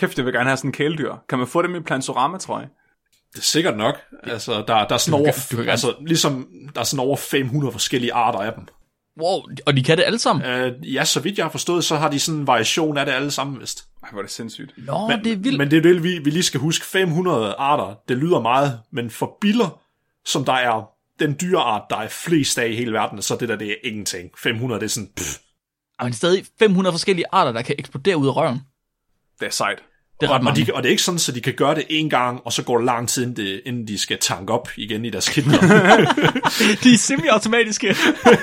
Kæft, jeg vil gerne have sådan en kæledyr. Kan man få dem i Plantorama, tror jeg? Det er sikkert nok. Altså, der, der er sådan Du over, kan- du kan altså, ligesom, der er sådan over 500 forskellige arter af dem. Wow, og de kan det alle sammen? Uh, ja, så vidt jeg har forstået, så har de sådan en variation af det alle sammen, vist. Ej, hvor er det sindssygt. Nå, Men, det er vildt. men det er det, vi, vi lige skal huske. 500 arter, det lyder meget, men for biller, som der er den dyreart, der er flest af i hele verden, så det der, det er ingenting. 500, det er sådan, pff. Men stadig 500 forskellige arter, der kan eksplodere ud af røven. Det er sejt. Det er Og, ret og, mange. de, og det er ikke sådan, så de kan gøre det en gang, og så går det lang tid, inden, det, inden de skal tanke op igen i deres kidney. de er semi-automatiske.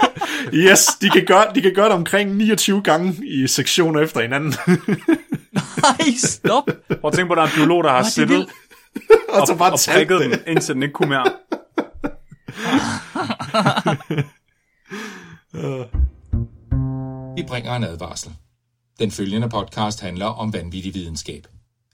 yes, de kan, gøre, de kan gøre det omkring 29 gange i sektioner efter hinanden. Nej, stop. Prøv at tænke på, at der er en biolog, der har er siddet og så bare og prikket den, indtil den ikke kunne mere. Vi bringer en advarsel. Den følgende podcast handler om vanvittig videnskab.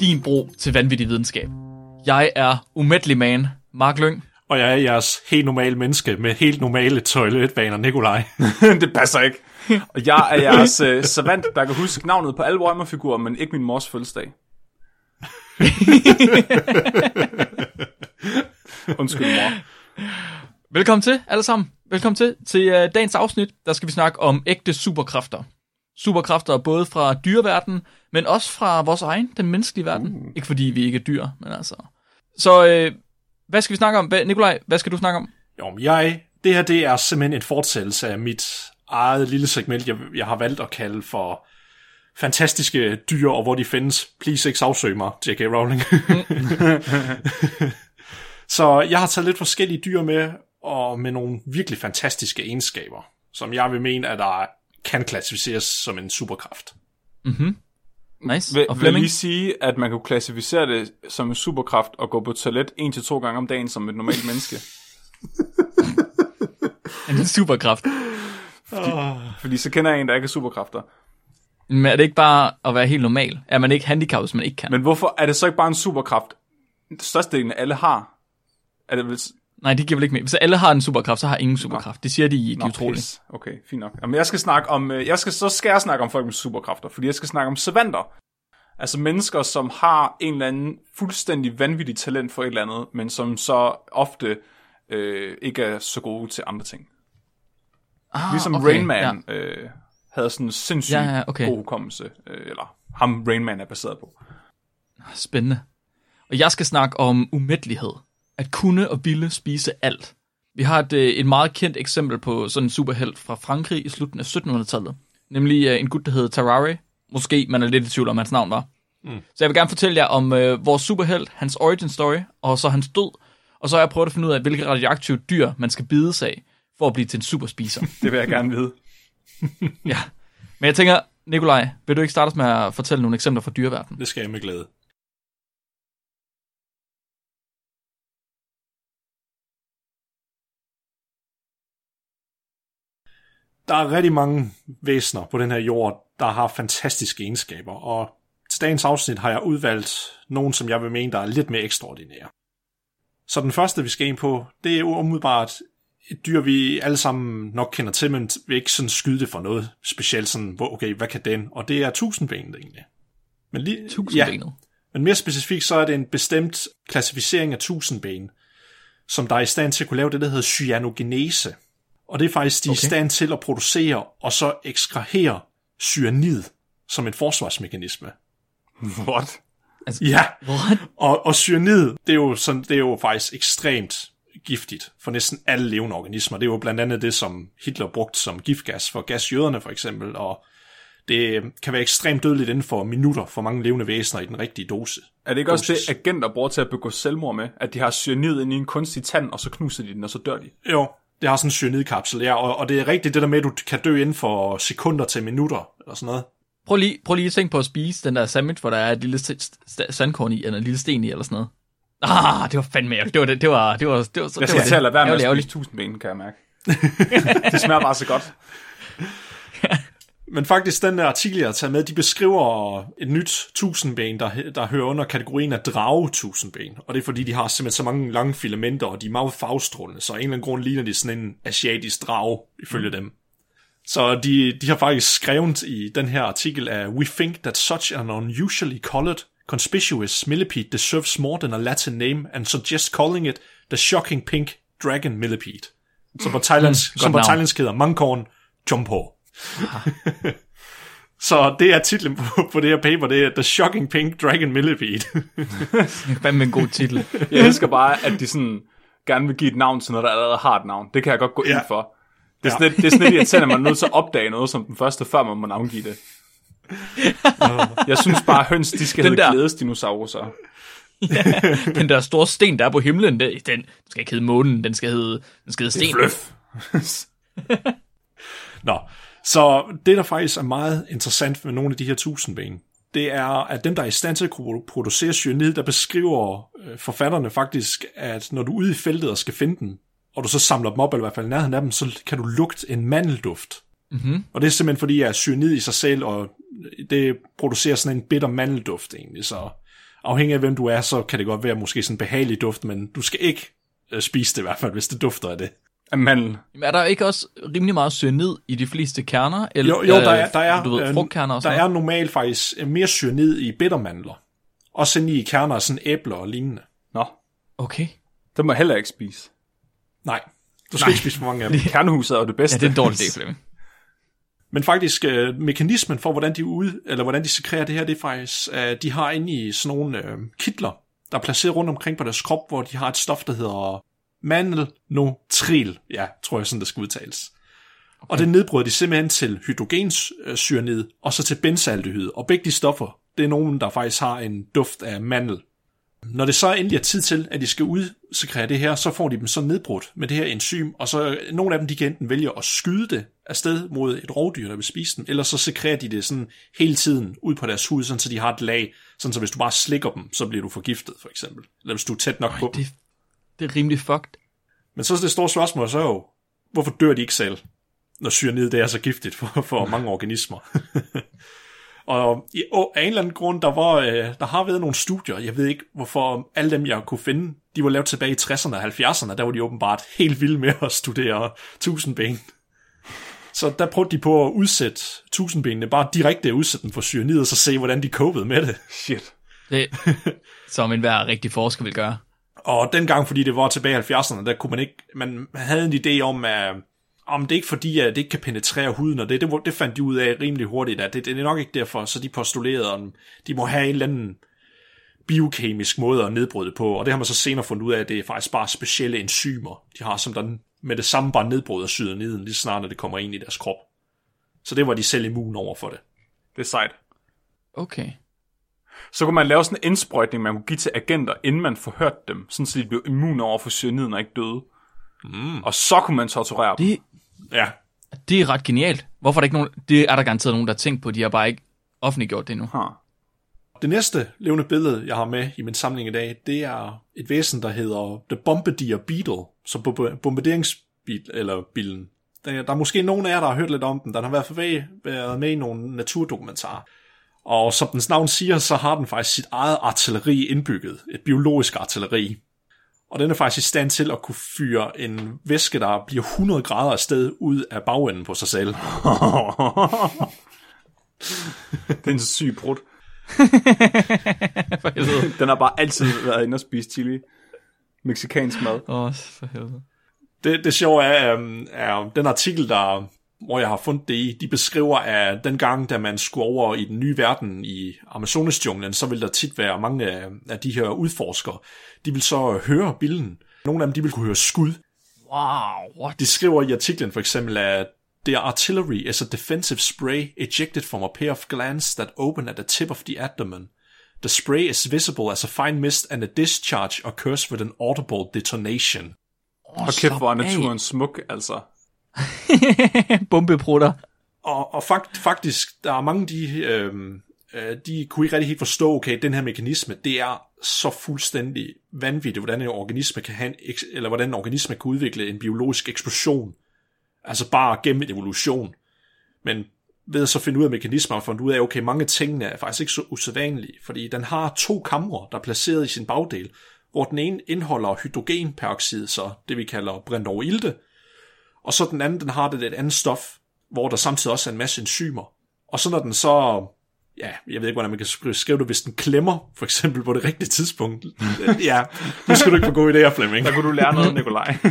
Din bro til vanvittig videnskab. Jeg er umættelig man, Mark Lyng. Og jeg er jeres helt normale menneske med helt normale toiletvaner, Nikolaj. det passer ikke. Og jeg er jeres uh, savant, der kan huske navnet på alle Warhammer-figurer, men ikke min mors fødselsdag. Undskyld, mor. Velkommen til, alle sammen. Velkommen til. Til uh, dagens afsnit, der skal vi snakke om ægte superkræfter. Superkræfter både fra dyreverdenen, men også fra vores egen, den menneskelige verden. Uh. Ikke fordi vi ikke er dyr, men altså... Så øh, hvad skal vi snakke om? Hvad, Nikolaj, hvad skal du snakke om? Jo, men jeg, det her det er simpelthen en fortsættelse af mit eget lille segment, jeg, jeg har valgt at kalde for fantastiske dyr, og hvor de findes. Please ikke sagsøge mig, J.K. Rowling. Så jeg har taget lidt forskellige dyr med, og med nogle virkelig fantastiske egenskaber, som jeg vil mene, at der kan klassificeres som en superkraft. Nice. Vil, og vil Flemming? lige sige, at man kan klassificere det som en superkraft og gå på toilet en til to gange om dagen som et normalt menneske. En superkraft. Fordi så kender jeg en, der ikke er superkræfter. Men er det ikke bare at være helt normal? Er man ikke handicappet, hvis man ikke kan? Men hvorfor er det så ikke bare en superkraft? Størstedelen af alle har. Er det Nej, det giver vel ikke mere. Hvis alle har en superkraft, så har ingen superkraft. Det siger de, de er Nå, utrolige. Okay, fint nok. Jamen, jeg skal snakke om... øh, Jeg skal, så skal jeg snakke om folk med superkræfter, fordi jeg skal snakke om savanter. Altså mennesker, som har en eller anden fuldstændig vanvittig talent for et eller andet, men som så ofte øh, ikke er så gode til andre ting. Ah, Ligesom okay, Rain Man Ja. øh, havde sådan en sindssygt Ja, ja, okay. god hukommelse. Øh, eller ham Rain Man er baseret på. Spændende. Og jeg skal snakke om umættelighed. At kunne og ville spise alt. Vi har et, øh, et meget kendt eksempel på sådan en superhelt fra Frankrig i slutningen af 1700-tallet. Nemlig øh, en gut, der hed Tarare. Måske man er lidt i tvivl om, hans navn var. Mm. Så jeg vil gerne fortælle jer om øh, vores superhelt, hans origin story, og så hans død. Og så har jeg prøvet at finde ud af, hvilke radioaktive dyr man skal bide sig af, for at blive til en superspiser. Det vil jeg gerne vide. ja. Men jeg tænker, Nikolaj, vil du ikke starte med at fortælle nogle eksempler fra dyreverdenen? Det skal jeg med glæde. Der er rigtig mange væsener på den her jord, der har fantastiske egenskaber, og til dagens afsnit har jeg udvalgt nogen, som jeg vil mene, der er lidt mere ekstraordinære. Så den første, vi skal ind på, det er umiddelbart et dyr, vi alle sammen nok kender til, men vi ikke sådan skyde det for noget specielt, sådan, hvor, okay, hvad kan den? Og det er tusindbenet egentlig. Men lige, Tusindbenet. men mere specifikt, så er det en bestemt klassificering af tusindben, som der er i stand til at kunne lave det, der hedder cyanogenese. Og det er faktisk, de er Okay. i stand til at producere og så ekstrahere cyanid som en forsvarsmekanisme. What? Ja, What? og, og cyanid, det er, jo sådan, det er jo faktisk ekstremt giftigt for næsten alle levende organismer. Det er jo blandt andet det, som Hitler brugte som giftgas for gasjøderne for eksempel, og det kan være ekstremt dødeligt inden for minutter for mange levende væsener i den rigtige dose. Er det ikke også Dosis. det, agenter bruger til at begå selvmord med? At de har cyanid inde i en kunstig tand, og så knuser de den, og så dør de? Jo, det har sådan en cyanidkapsel, ja, og, og det er rigtigt det der med, at du kan dø inden for sekunder til minutter, eller sådan noget. Prøv lige, prøv lige at tænke på at spise den der sandwich, hvor der er et lille st- st- sandkorn i, eller en lille sten i, eller sådan noget. Ah, det var fandme, det var det, det var, det var, det var, det var, Jeg skal til at lade være med at Ærgerligt, spise tusindben, kan jeg mærke. det smager bare så godt. Men faktisk, den der artikel, jeg har taget med, de beskriver et nyt tusindben, der, der hører under kategorien af drage tusindben. Og det er fordi, de har simpelthen så mange lange filamenter, og de er meget farvestrålende, så af en eller anden grund ligner de sådan en asiatisk drage, ifølge dem. Så de, de har faktisk skrevet i den her artikel, at we think that such an unusually colored, conspicuous millipede deserves more than a Latin name, and suggest calling it the shocking pink dragon millipede. Som på, Thailands, Mm, som på thailandsk hedder Mangkorn Jumpo. Så det er titlen på, på det her paper, det er The Shocking Pink Dragon Millipede. Fandme en god titel. Jeg elsker bare, at de sådan gerne vil give et navn til noget, der allerede har et navn. Det kan jeg godt gå Ja. ind for. Det er, Ja. sådan lidt, det er sådan lidt irriterende, at man er nødt til at opdage noget som den første, før man må navngive det. Jeg synes bare, at høns, de skal Den hedde der- glædesdinosaurer. Den der store sten, der er på himlen, den, den skal ikke hedde månen, den skal hedde, den skal hedde sten. Fløf. Nå, så det, der faktisk er meget interessant med nogle af de her tusindben, det er, at dem, der er i stand til at kunne producere cyanid, der beskriver øh, forfatterne faktisk, at når du er ude i feltet og skal finde den, og du så samler dem op, eller i hvert fald nærheden af dem, så kan du lugte en mandelduft. Mm-hmm. Og det er simpelthen fordi, at cyanid i sig selv, og det producerer sådan en bitter mandelduft egentlig, så afhængig af hvem du er, så kan det godt være måske sådan en behagelig duft, men du skal ikke øh, spise det i hvert fald, hvis det dufter af det. Af mandel. Jamen, Er der ikke også rimelig meget cyanid i de fleste kerner? Eller, Jo, jo der er, der er, du ved, øh, frugtkerner og der sådan er normalt faktisk øh, mere cyanid i bittermandler. Også inde i kerner af sådan æbler og lignende. Nå, Okay. det må jeg heller ikke spise. Nej, du skal Nej. ikke spise for mange af dem. Kernehuset er jo det Ja, bedste. det er en dårlig idé, Flemming. Men faktisk, øh, mekanismen for, hvordan de ud, eller hvordan de sekrerer det her, det er faktisk, at de har inde i sådan nogle øh, kitler, der er placeret rundt omkring på deres krop, hvor de har et stof, der hedder mandelnotril. Ja, tror jeg sådan, det skal udtales. Okay. Og det nedbryder de simpelthen til hydrogencyanid, og så til benzaldehyd. Og begge de stoffer, det er nogen, der faktisk har en duft af mandel. Når det så endelig er tid til, at de skal udsekrere det her, så får de dem så nedbrudt med det her enzym, og så nogle af dem, de kan enten vælge at skyde det afsted mod et rovdyr, der vil spise dem, eller så sekrerer de det sådan hele tiden ud på deres hud, sådan så de har et lag, sådan så hvis du bare slikker dem, så bliver du forgiftet, for eksempel. Eller hvis du er tæt nok på dem. Det, er rimelig fucked. Men så er det store spørgsmål så er jo, hvorfor dør de ikke selv, når cyanid det er så giftigt for, for mange organismer? og i, og af en eller anden grund, der, var, øh, der har været nogle studier, jeg ved ikke, hvorfor alle dem, jeg kunne finde, de var lavet tilbage i 60'erne og 70'erne, der var de åbenbart helt vilde med at studere tusindben. Så der prøvede de på at udsætte tusindbenene, bare direkte at udsætte dem for cyanid, og så se, hvordan de copede med det. Shit. Det, som enhver rigtig forsker vil gøre. Og dengang, fordi det var tilbage i 70'erne, der kunne man ikke, man havde en idé om, at om det er ikke fordi, at det ikke kan penetrere huden, og det, det, det fandt de ud af rimelig hurtigt, at det, det er nok ikke derfor, så de postulerede, om de må have en eller anden biokemisk måde at nedbryde det på, og det har man så senere fundet ud af, at det er faktisk bare specielle enzymer, de har, som der med det samme bare nedbryder cyaniden, lige så snart, når det kommer ind i deres krop. Så det var de selv immun over for det. Det er sejt. Okay. Så kunne man lave sådan en indsprøjtning, man kunne give til agenter, inden man forhørte dem, sådan så de blev immune over for cyaniden og ikke døde. Mm. Og så kunne man torturere dem. Det, Ja, det er ret genialt. Hvorfor er der ikke nogen... Det er der garanteret nogen, der har tænkt på. De har bare ikke offentliggjort det endnu. Huh. Det næste levende billede, jeg har med i min samling i dag, det er et væsen, der hedder The Bombardier Beetle, så bombe- bombarderingsbil, eller bilen. Der der er måske nogen af jer, der har hørt lidt om den. Den har været, været med i nogle naturdokumentarer. Og som dens navn siger, så har den faktisk sit eget artilleri indbygget. Et biologisk artilleri. Og den er faktisk i stand til at kunne fyre en væske, der bliver 100 grader afsted ud af bagenden på sig selv. det er en så syg brud. For helvede. Den har bare altid været inde og spise chili. Mexikansk mad. Åh, oh, for helvede. Det, det sjove er, um, er den artikel, der, hvor jeg har fundet det i, de beskriver, at den gang, da man skulle over i den nye verden i Amazonas-junglen, så vil der tit være mange af, af de her udforskere, de vil så høre billen. Nogle af dem, de vil kunne høre skud. Wow, what? De skriver i artiklen for eksempel, at Their artillery is a defensive spray ejected from a pair of glands that open at the tip of the abdomen. The spray is visible as a fine mist, and the discharge occurs with an audible detonation. Og kæft, hvor er naturen smuk, altså. Bombeprutter. Og, og fakt, faktisk, der er mange de, øhm, øh, de kunne ikke rigtig helt forstå, okay, den her mekanisme, det er så fuldstændig vanvittigt, hvordan en organisme kan have en, eller hvordan en organisme kan udvikle en biologisk eksplosion. Altså bare gennem evolution. Men ved at så finde ud af mekanismer og finde ud af, okay, mange af tingene er faktisk ikke så usædvanlige, fordi den har to kamre, der er placeret i sin bagdel, hvor den ene indeholder hydrogenperoxid, så det vi kalder brintoverilte, og så den anden, den har det et andet stof, hvor der samtidig også er en masse enzymer. Og så når den så, ja, jeg ved ikke, hvordan man kan skrive, skrive det, hvis den klemmer, for eksempel på det rigtige tidspunkt. ja, nu skal du ikke få gode idéer, Flemming. Der kunne du lære noget, Nikolaj.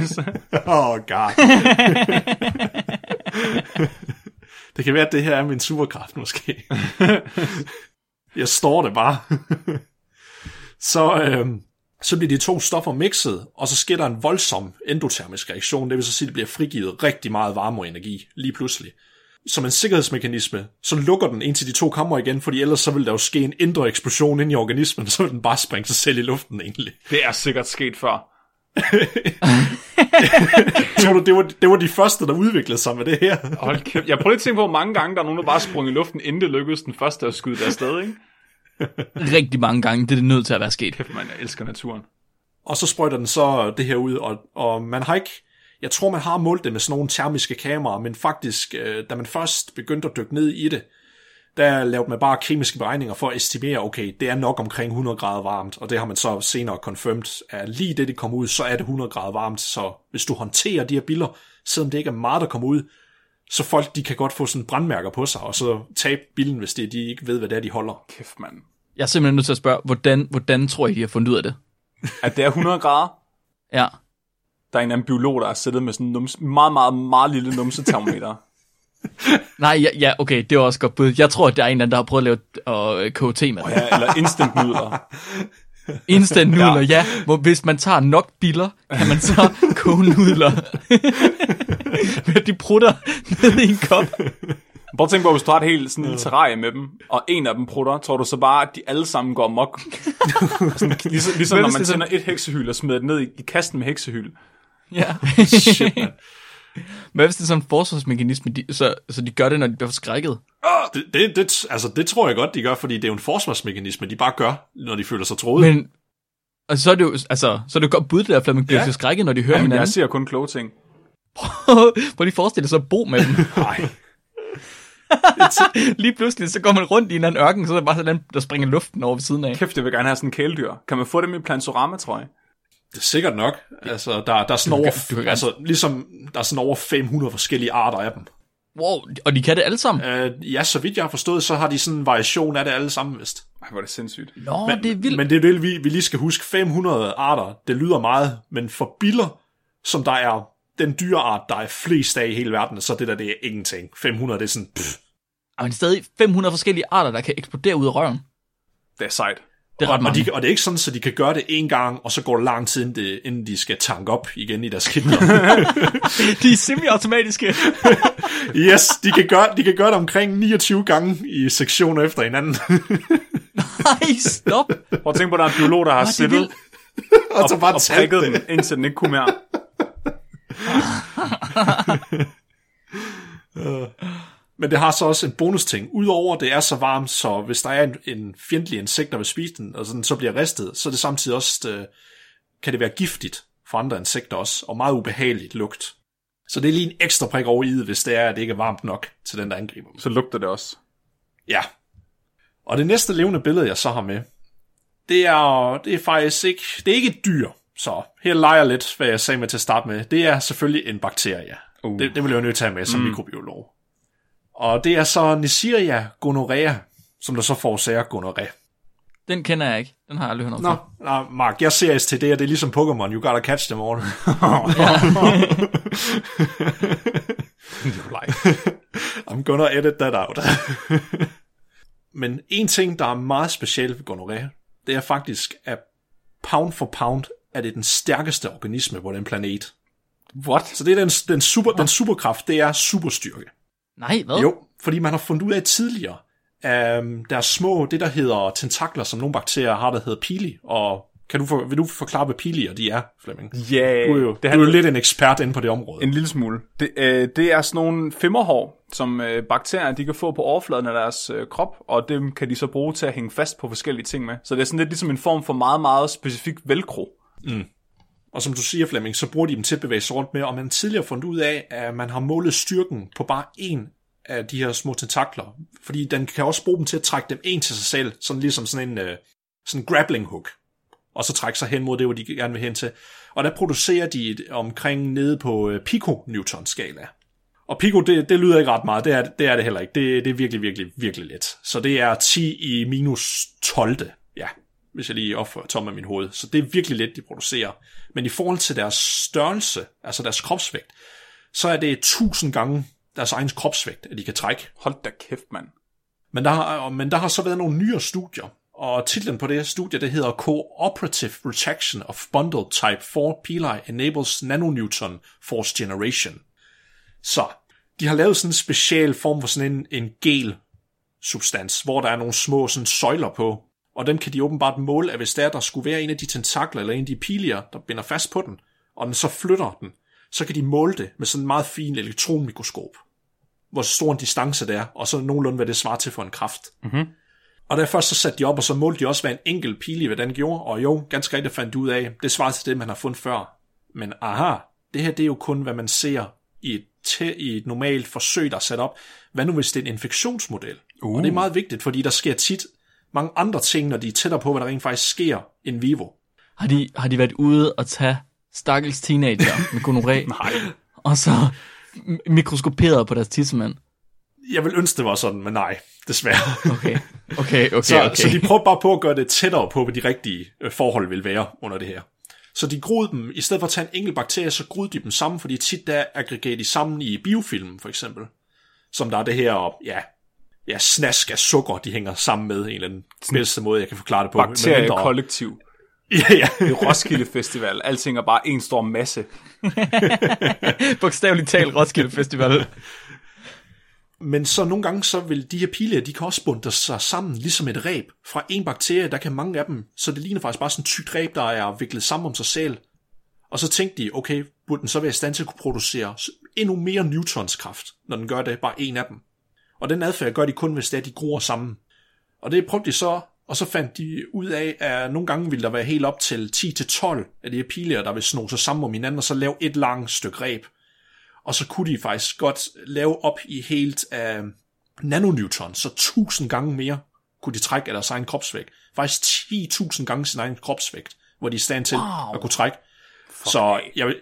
Oh god. det kan være, at det her er min superkraft, måske. jeg står det bare. så, øhm, så bliver de to stoffer mixet, og så sker der en voldsom endotermisk reaktion. Det vil så sige, at det bliver frigivet rigtig meget varme og energi lige pludselig. Som en sikkerhedsmekanisme, så lukker den ind til de to kammer igen, fordi ellers så vil der jo ske en indre eksplosion ind i organismen, så vil den bare springe sig selv i luften egentlig. det er sikkert sket før. Tror du, det var, det var de første, der udviklede sig med det her? Hold kæft. Jeg prøver lige at tænke på, hvor mange gange der er nogen, der bare sprang i luften, inden det lykkedes den første at skyde der sted, ikke? Rigtig mange gange, det er det nødt til at være sket. Kæft, man, jeg elsker naturen. Og så sprøjter den så det her ud, og, og man har ikke... Jeg tror, man har målt det med sådan nogle termiske kameraer, men faktisk, øh, da man først begyndte at dykke ned i det, der lavede man bare kemiske beregninger for at estimere, okay, det er nok omkring 100 grader varmt, og det har man så senere confirmed, at lige det, det kommer ud, så er det 100 grader varmt, så hvis du håndterer de her billeder, selvom det ikke er meget, der kommer ud, så folk, de kan godt få sådan brandmærker på sig, og så tabe bilen, hvis det, de ikke ved, hvad det er, de holder. Kæft, mand. Jeg er simpelthen nødt til at spørge, hvordan, hvordan tror I, de har fundet ud af det? At det er 100 grader, Ja. der er en anden biolog, der har siddet med sådan en nums, meget, meget, meget lille numsetermometer. Nej, ja, ja, okay, det var også godt bud. Jeg tror, at der er en eller anden, der har prøvet at lave uh, KOT med det. ja, eller instant nudler. Instant nudler, ja. ja. Hvor hvis man tager nok biller, kan man så koge nudler. Med at de prutter ned i en kop. Prøv at tænke på, hvis du har et helt sådan lille terrarie med dem, og en af dem prutter, tror du så bare, at de alle sammen går mok? sådan, ligesom ligesom når man er tænder et heksehyl og smider det ned i, i kasten med heksehyl. Ja. Shit, man. Hvad hvis det er sådan en forsvarsmekanisme, de, så, så de gør det, når de bliver forskrækket? Det, det, det, altså, det tror jeg godt, de gør, fordi det er jo en forsvarsmekanisme, de bare gør, når de føler sig troet. Men og så er det jo, altså, så er det jo godt bud, det der, for man bliver Ja. ja. forskrækket, når de hører Jamen, jeg hinanden. siger kun kloge ting. Hvor de forestiller sig at bo med dem. Nej. Lige pludselig, så går man rundt i en anden ørken, så er der bare sådan der springer luften over ved siden af. Kæft, jeg vil gerne have sådan en kæledyr. Kan man få dem i Plantorama, tror jeg? Det er sikkert nok. Altså, der, der er sådan Du over, kan- du kan- altså, ligesom, der er sådan over 500 forskellige arter af dem. Wow, og de kan det alle sammen. Uh, ja, så vidt jeg har forstået, så har de sådan en variation af det alle sammen, vist. Ej, hvor er det sindssygt. Nå, men, det er vildt. Men det er det, vi, vi lige skal huske. 500 arter, det lyder meget, men for biller, som der er den dyreart, der er flest af i hele verden, så det der, det er ingenting. 500, det er sådan, pff, Men stadig 500 forskellige arter, der kan eksplodere ud af røven. Det er sejt. Det er ret og, mange. de, og det er ikke sådan, at de kan gøre det en gang, og så går det lang tid, inden, det, inden de skal tanke op igen i deres kinder. de er semi-automatiske. yes, de kan, gøre, de kan gøre det omkring 29 gange i sektioner efter hinanden. Nej, stop. Prøv at tænke på, at der er en biolog, der har siddet og så bare og talt prikket den, indtil den ikke kunne mere. Men det har så også en bonusting. Udover det er så varmt, så hvis der er en, en fjendtlig insekt, der vil spise den, og sådan, så bliver ristet, så er det samtidig også, øh, kan det være giftigt for andre insekter også, og meget ubehageligt lugt. Så det er lige en ekstra prik over i det, hvis det er, at det ikke er varmt nok til den, der angriber dem. Så lugter det også. Ja. Og det næste levende billede, jeg så har med, det er, det er faktisk ikke, det er ikke et dyr. Så her leger lidt, hvad jeg sagde med til at starte med. Det er selvfølgelig en bakterie. Uh. Det, det vil jeg jo nødt til at have med som mm. mikrobiolog. Og det er så Neisseria gonorrhea, som der så forårsager gonorrhea. Den kender jeg ikke. Den har jeg aldrig hørt om. Nå, nå, Mark, jeg ser STD, og det er ligesom Pokémon. You gotta catch them all. I'm gonna edit that out. Men en ting, der er meget speciel ved gonorrhea, det er faktisk, at pound for pound er det den stærkeste organisme på den planet. What? Så det er den, den, super, den superkraft, det er superstyrke. Nej, hvad? Jo, fordi man har fundet ud af tidligere, um, der er små, det der hedder tentakler, som nogle bakterier har, der hedder pili, og Kan du for, vil du forklare, hvad pilier de er, Flemming? Ja, Du er jo, det du er jo lidt en ekspert inde på det område. en lille smule. Det, øh, det er sådan nogle femmerhår, som øh, bakterier de kan få på overfladen af deres øh, krop, og dem kan de så bruge til at hænge fast på forskellige ting med. Så det er sådan lidt ligesom en form for meget, meget specifik velcro. Mm. Og som du siger, Flemming, så bruger de dem til at bevæge sig rundt med, og man tidligere fundet ud af, at man har målet styrken på bare en af de her små tentakler. Fordi den kan også bruge dem til at trække dem en til sig selv, sådan ligesom sådan en øh, sådan en grappling hook. Og så trække sig hen mod det, hvor de gerne vil hen til. Og der producerer de et omkring nede på øh, pico-newton-skala. Og pico, det, det lyder ikke ret meget. Det er det, er det heller ikke. Det, det er virkelig, virkelig, virkelig let. Så det er 10 i minus 12. Hvis jeg lige opfører tom af min hoved. Så det er virkelig let, de producerer. Men i forhold til deres størrelse, altså deres kropsvægt, så er det 1000 gange deres egen kropsvægt, at de kan trække. Hold da kæft, mand. Men der har, men der har så været nogle nyere studier, og titlen på det her studie, det hedder Cooperative Retraction of Bundle Type 4 Pili Enables Nanonewton Force Generation. Så, de har lavet sådan en special form for sådan en, en gel substans, hvor der er nogle små sådan søjler på, og dem kan de åbenbart måle, at hvis der, der skulle være en af de tentakler, eller en af de pilier, der binder fast på den, og den så flytter den, så kan de måle det med sådan en meget fin elektronmikroskop, hvor stor en distance det er, og så nogenlunde, hvad det svarer til for en kraft. Mm-hmm. Og der først så satte de op, og så målte de også, hvad en enkelt pili, hvad den gjorde, og jo, ganske rigtigt fandt ud af, det svarer til det, man har fundet før. Men aha, det her det er jo kun, hvad man ser i et, te- i et normalt forsøg, der er sat op. Hvad nu, hvis det er en infektionsmodel? Uh. Og det er meget vigtigt, fordi der sker tit mange andre ting, når de er tættere på, hvad der rent faktisk sker in vivo. Har de, har de været ude og tage stakkels teenager med gonoré, Nej. og så mikroskoperet på deres tissemand? Jeg vil ønske, det var sådan, men nej, desværre. Okay, okay, okay, Så, okay. så de prøver bare på at gøre det tættere på, hvad de rigtige øh, forhold vil være under det her. Så de groede dem, i stedet for at tage en enkelt bakterie, så groede de dem sammen, fordi tit der aggregerer de sammen i biofilm, for eksempel. Som der er det her, ja, ja snask af sukker, de hænger sammen med, en eller anden bedste måde, jeg kan forklare det på. Bakteriekollektiv. Ja, ja. Det er Roskilde Festival. Alting er bare en stor masse. Bogstaveligt talt Roskilde Festival. Men så nogle gange, så vil de her pile, de kan også bunde sig sammen, ligesom et ræb. Fra en bakterie, der kan mange af dem, så det ligner faktisk bare sådan en tykt ræb, der er viklet sammen om sig selv. Og så tænkte de, okay, burde den så være i stand til at kunne producere endnu mere newtons kraft, når den gør det, bare en af dem. Og den adfærd gør de kun, hvis det er, de gror sammen. Og det prøvede de så, og så fandt de ud af, at nogle gange ville der være helt op til 10-12 af de her piler, der vil sno sig sammen om hinanden, og så lave et langt stykke ræb. Og så kunne de faktisk godt lave op i helt af nanonewton, så 1000 gange mere kunne de trække af deres egen kropsvægt. Faktisk 10.000 gange sin egen kropsvægt, hvor de er i stand til wow. at kunne trække. Så jeg,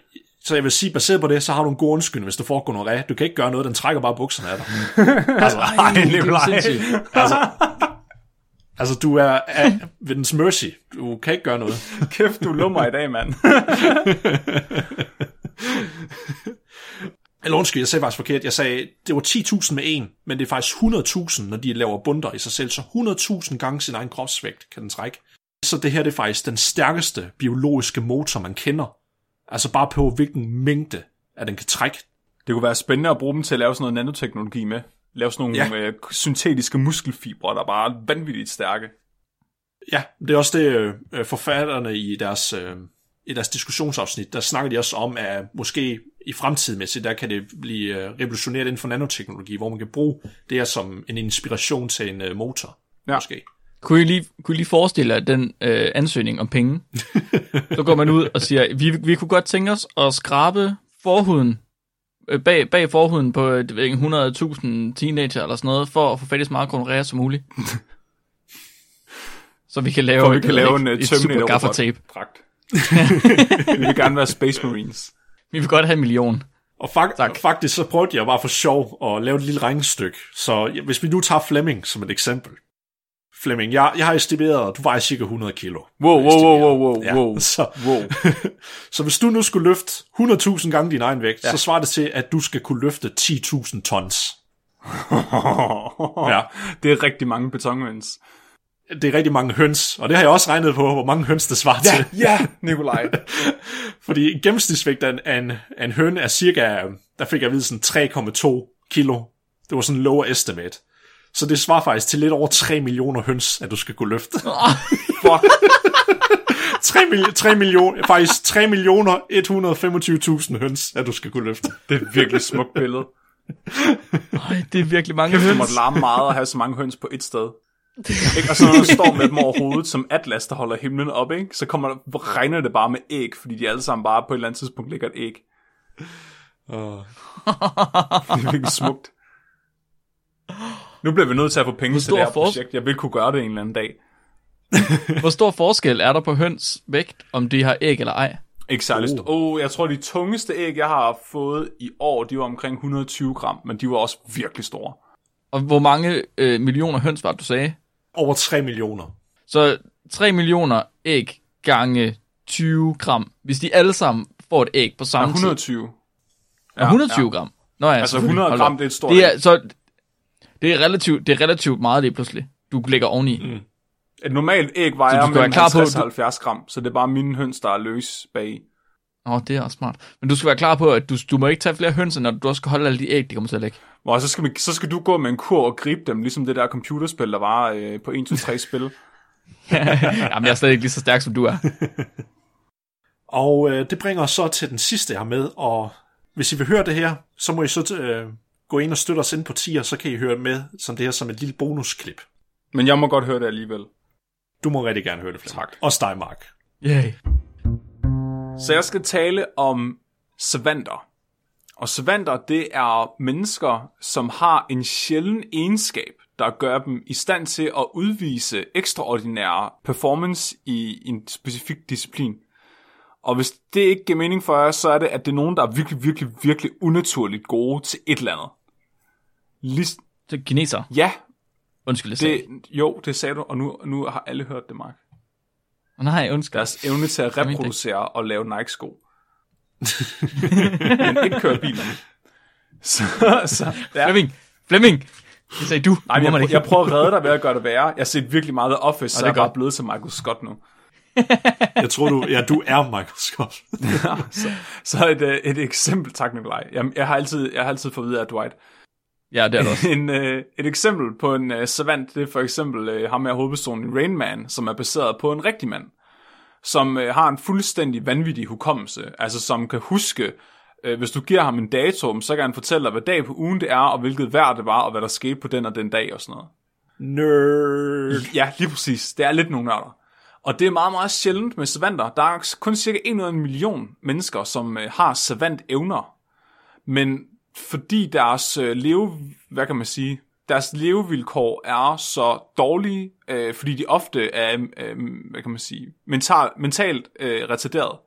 så jeg vil sige, baseret på det, så har du en god undskyldning, hvis du får gonorrhea. Du kan ikke gøre noget, den trækker bare bukserne af dig. altså, Ej, jo sindssygt. altså, altså, du er, er ved dens mercy. Du kan ikke gøre noget. Kæft, du lummer i dag, mand. Eller undskyld, jeg sagde faktisk forkert. Jeg sagde, det var 10.000 med en, men det er faktisk 100.000, når de laver bunder i sig selv. Så 100.000 gange sin egen kropsvægt kan den trække. Så det her det er faktisk den stærkeste biologiske motor, man kender. Altså bare på, hvilken mængde, at den kan trække. Det kunne være spændende at bruge dem til at lave sådan noget nanoteknologi med. Lave sådan nogle Ja. øh, syntetiske muskelfibre, der bare er vanvittigt stærke. Ja, det er også det, øh, forfatterne i deres, øh, i deres diskussionsafsnit, der snakker de også om, at måske i fremtidmæssigt, der kan det blive øh, revolutioneret inden for nanoteknologi, hvor man kan bruge det her som en inspiration til en øh, motor. Ja. Måske. Kunne I lige, kunne I lige forestille jer den øh, ansøgning om penge? så går man ud og siger, vi, vi kunne godt tænke os at skrabe forhuden, øh, bag, bag forhuden på øh, det ved jeg ikke, 100.000 teenager eller sådan noget, for at få fat i så meget gonorrhea som muligt. så vi kan lave, For vi et, kan lave en uh, et super Terminator gaffertape. dragt. vi vil gerne være Space Marines. Vi vil godt have en million. Og fak- Tak. faktisk så prøvede jeg bare for sjov at lave et lille regnestykke. Så hvis vi nu tager Flemming som et eksempel. Flemming, jeg, jeg har estimeret, du vejer cirka 100 kilo. Wow, wow, wow, wow, wow, Ja, wow. så, wow. så hvis du nu skulle løfte 100.000 gange din egen vægt, ja. så svarer det til, at du skal kunne løfte 10.000 tons. Ja. Det er rigtig mange betonhøns. Det er rigtig mange høns, og det har jeg også regnet på, hvor mange høns det svarer til. ja, Nikolaj. Fordi en gennemsnitsvægt af en, af en, høne er cirka, der fik jeg at vide sådan 3,2 kilo. Det var sådan en low estimate. Så det svarer faktisk til lidt over 3 millioner høns, at du skal kunne løfte. Fuck. 3, mil- 3 millioner, faktisk 3 millioner 125.000 høns, at du skal kunne løfte. Det er et virkelig smukt billede. Ej, det er virkelig mange Det høns. måtte larme meget at have så mange høns på et sted. Ikke? Og så når du står med dem over hovedet, som Atlas, der holder himlen op, ikke? så kommer der, regner det bare med æg, fordi de alle sammen bare på et eller andet tidspunkt ligger et æg. Uh, Det er virkelig smukt. Nu bliver vi nødt til at få penge til det her for- projekt. Jeg vil kunne gøre det en eller anden dag. Hvor stor forskel er der på høns vægt, om de har æg eller ej? Ikke særlig oh. oh, jeg tror, de tungeste æg, jeg har fået i år, de var omkring 120 gram, men de var også virkelig store. Og hvor mange øh, millioner høns var det, du sagde? over 3 millioner. Så 3 millioner æg gange 20 gram. Hvis de alle sammen får et æg på Ja, samme 120. tid. 120 gram. Nå ja, Altså selvfølgelig. 100 Hold gram, det er et stort det er, æg. så, det er relativt, det er relativt meget lige pludselig. Du lægger oveni. Mm. Et normalt æg Så vejer mellem klar på, 50 at og 70 gram, så det er bare mine høns, der er løs bag. Åh, oh, det er også smart. Men du skal være klar på, at du, du må ikke tage flere høns, når du også skal holde alle de æg, de kommer til at lægge. Og så skal, vi, så skal du gå med en kur og gribe dem, ligesom det der computerspil, der var øh, på 1, 2, 3 spil. Jamen, jeg er slet ikke lige så stærk, som du er. Og øh, det bringer os så til den sidste, jeg har med, og hvis I vil høre det her, så må I så øh, gå ind og støtte os ind på tier, så kan I høre med som det her som et lille bonusklip. Men jeg må godt høre det alligevel. Du må rigtig gerne høre det, Flemming. Tak. Også dig, Mark. Yay. Så jeg skal tale om savanter. Og savanter, det er mennesker, som har en sjælden egenskab, der gør dem i stand til at udvise ekstraordinære performance i en specifik disciplin. Og hvis det ikke giver mening for jer, så er det, at det er nogen, der er virkelig, virkelig, virkelig unaturligt gode til et eller andet. Lis- Så kineser. ja, Undskyld, jeg sagde. det, jo, det sagde du, og nu, nu har alle hørt det, Mark. Nej, undskyld. Deres evne til at det- reproducere og lave Nike-sko. Men ikke køre bilerne. Så, så ja. Flemming, Flemming. Det sagde du. Nej, man jeg, ikke. jeg prøver at redde dig ved at gøre det værre. Jeg har set virkelig meget The Office, så det er jeg er bare godt. blevet til Michael Scott nu. Jeg tror, du, ja, du er Michael Scott. så, så et, øh, et eksempel, tak Nikolaj. Jeg, jeg, har altid, jeg har altid fået at vide af Dwight. Ja, det er det også. en, øh, et eksempel på en øh, savant, det er for eksempel øh, ham her hovedpersonen i Rain Man, som er baseret på en rigtig mand, som øh, har en fuldstændig vanvittig hukommelse, altså som kan huske, øh, hvis du giver ham en dato, så kan han fortælle dig, hvad dag på ugen det er, og hvilket vejr det var, og hvad der skete på den og den dag og sådan noget. Nerd. Ja, lige præcis. Det er lidt nogle nørder. Og det er meget, meget sjældent med savanter. Der er kun cirka 1 ud af million mennesker, som øh, har savant-evner. Men fordi deres øh, leve, hvad kan man sige, deres levevilkår er så dårlige, øh, fordi de ofte er, øh, hvad kan man sige, mental, mentalt øh, retarderet.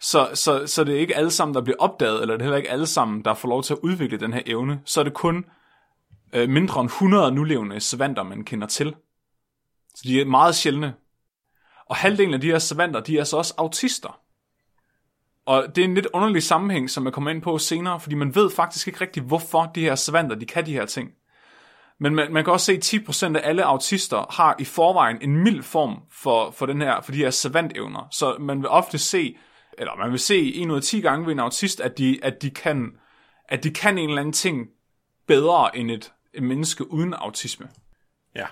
Så, så, så det er ikke alle sammen, der bliver opdaget, eller det er heller ikke alle sammen, der får lov til at udvikle den her evne. Så er det kun øh, mindre end 100 nulevende savanter, man kender til. Så de er meget sjældne. Og halvdelen af de her savanter, de er så også autister. Og det er en lidt underlig sammenhæng, som jeg kommer ind på senere, fordi man ved faktisk ikke rigtigt, hvorfor de her savanter, de kan de her ting. Men man, man kan også se, at 10% af alle autister har i forvejen en mild form for, for, den her, for de her savantevner. Så man vil ofte se, eller man vil se en ud af 10 gange ved en autist, at de, at de, kan, at de kan en eller anden ting bedre end et, et menneske uden autisme.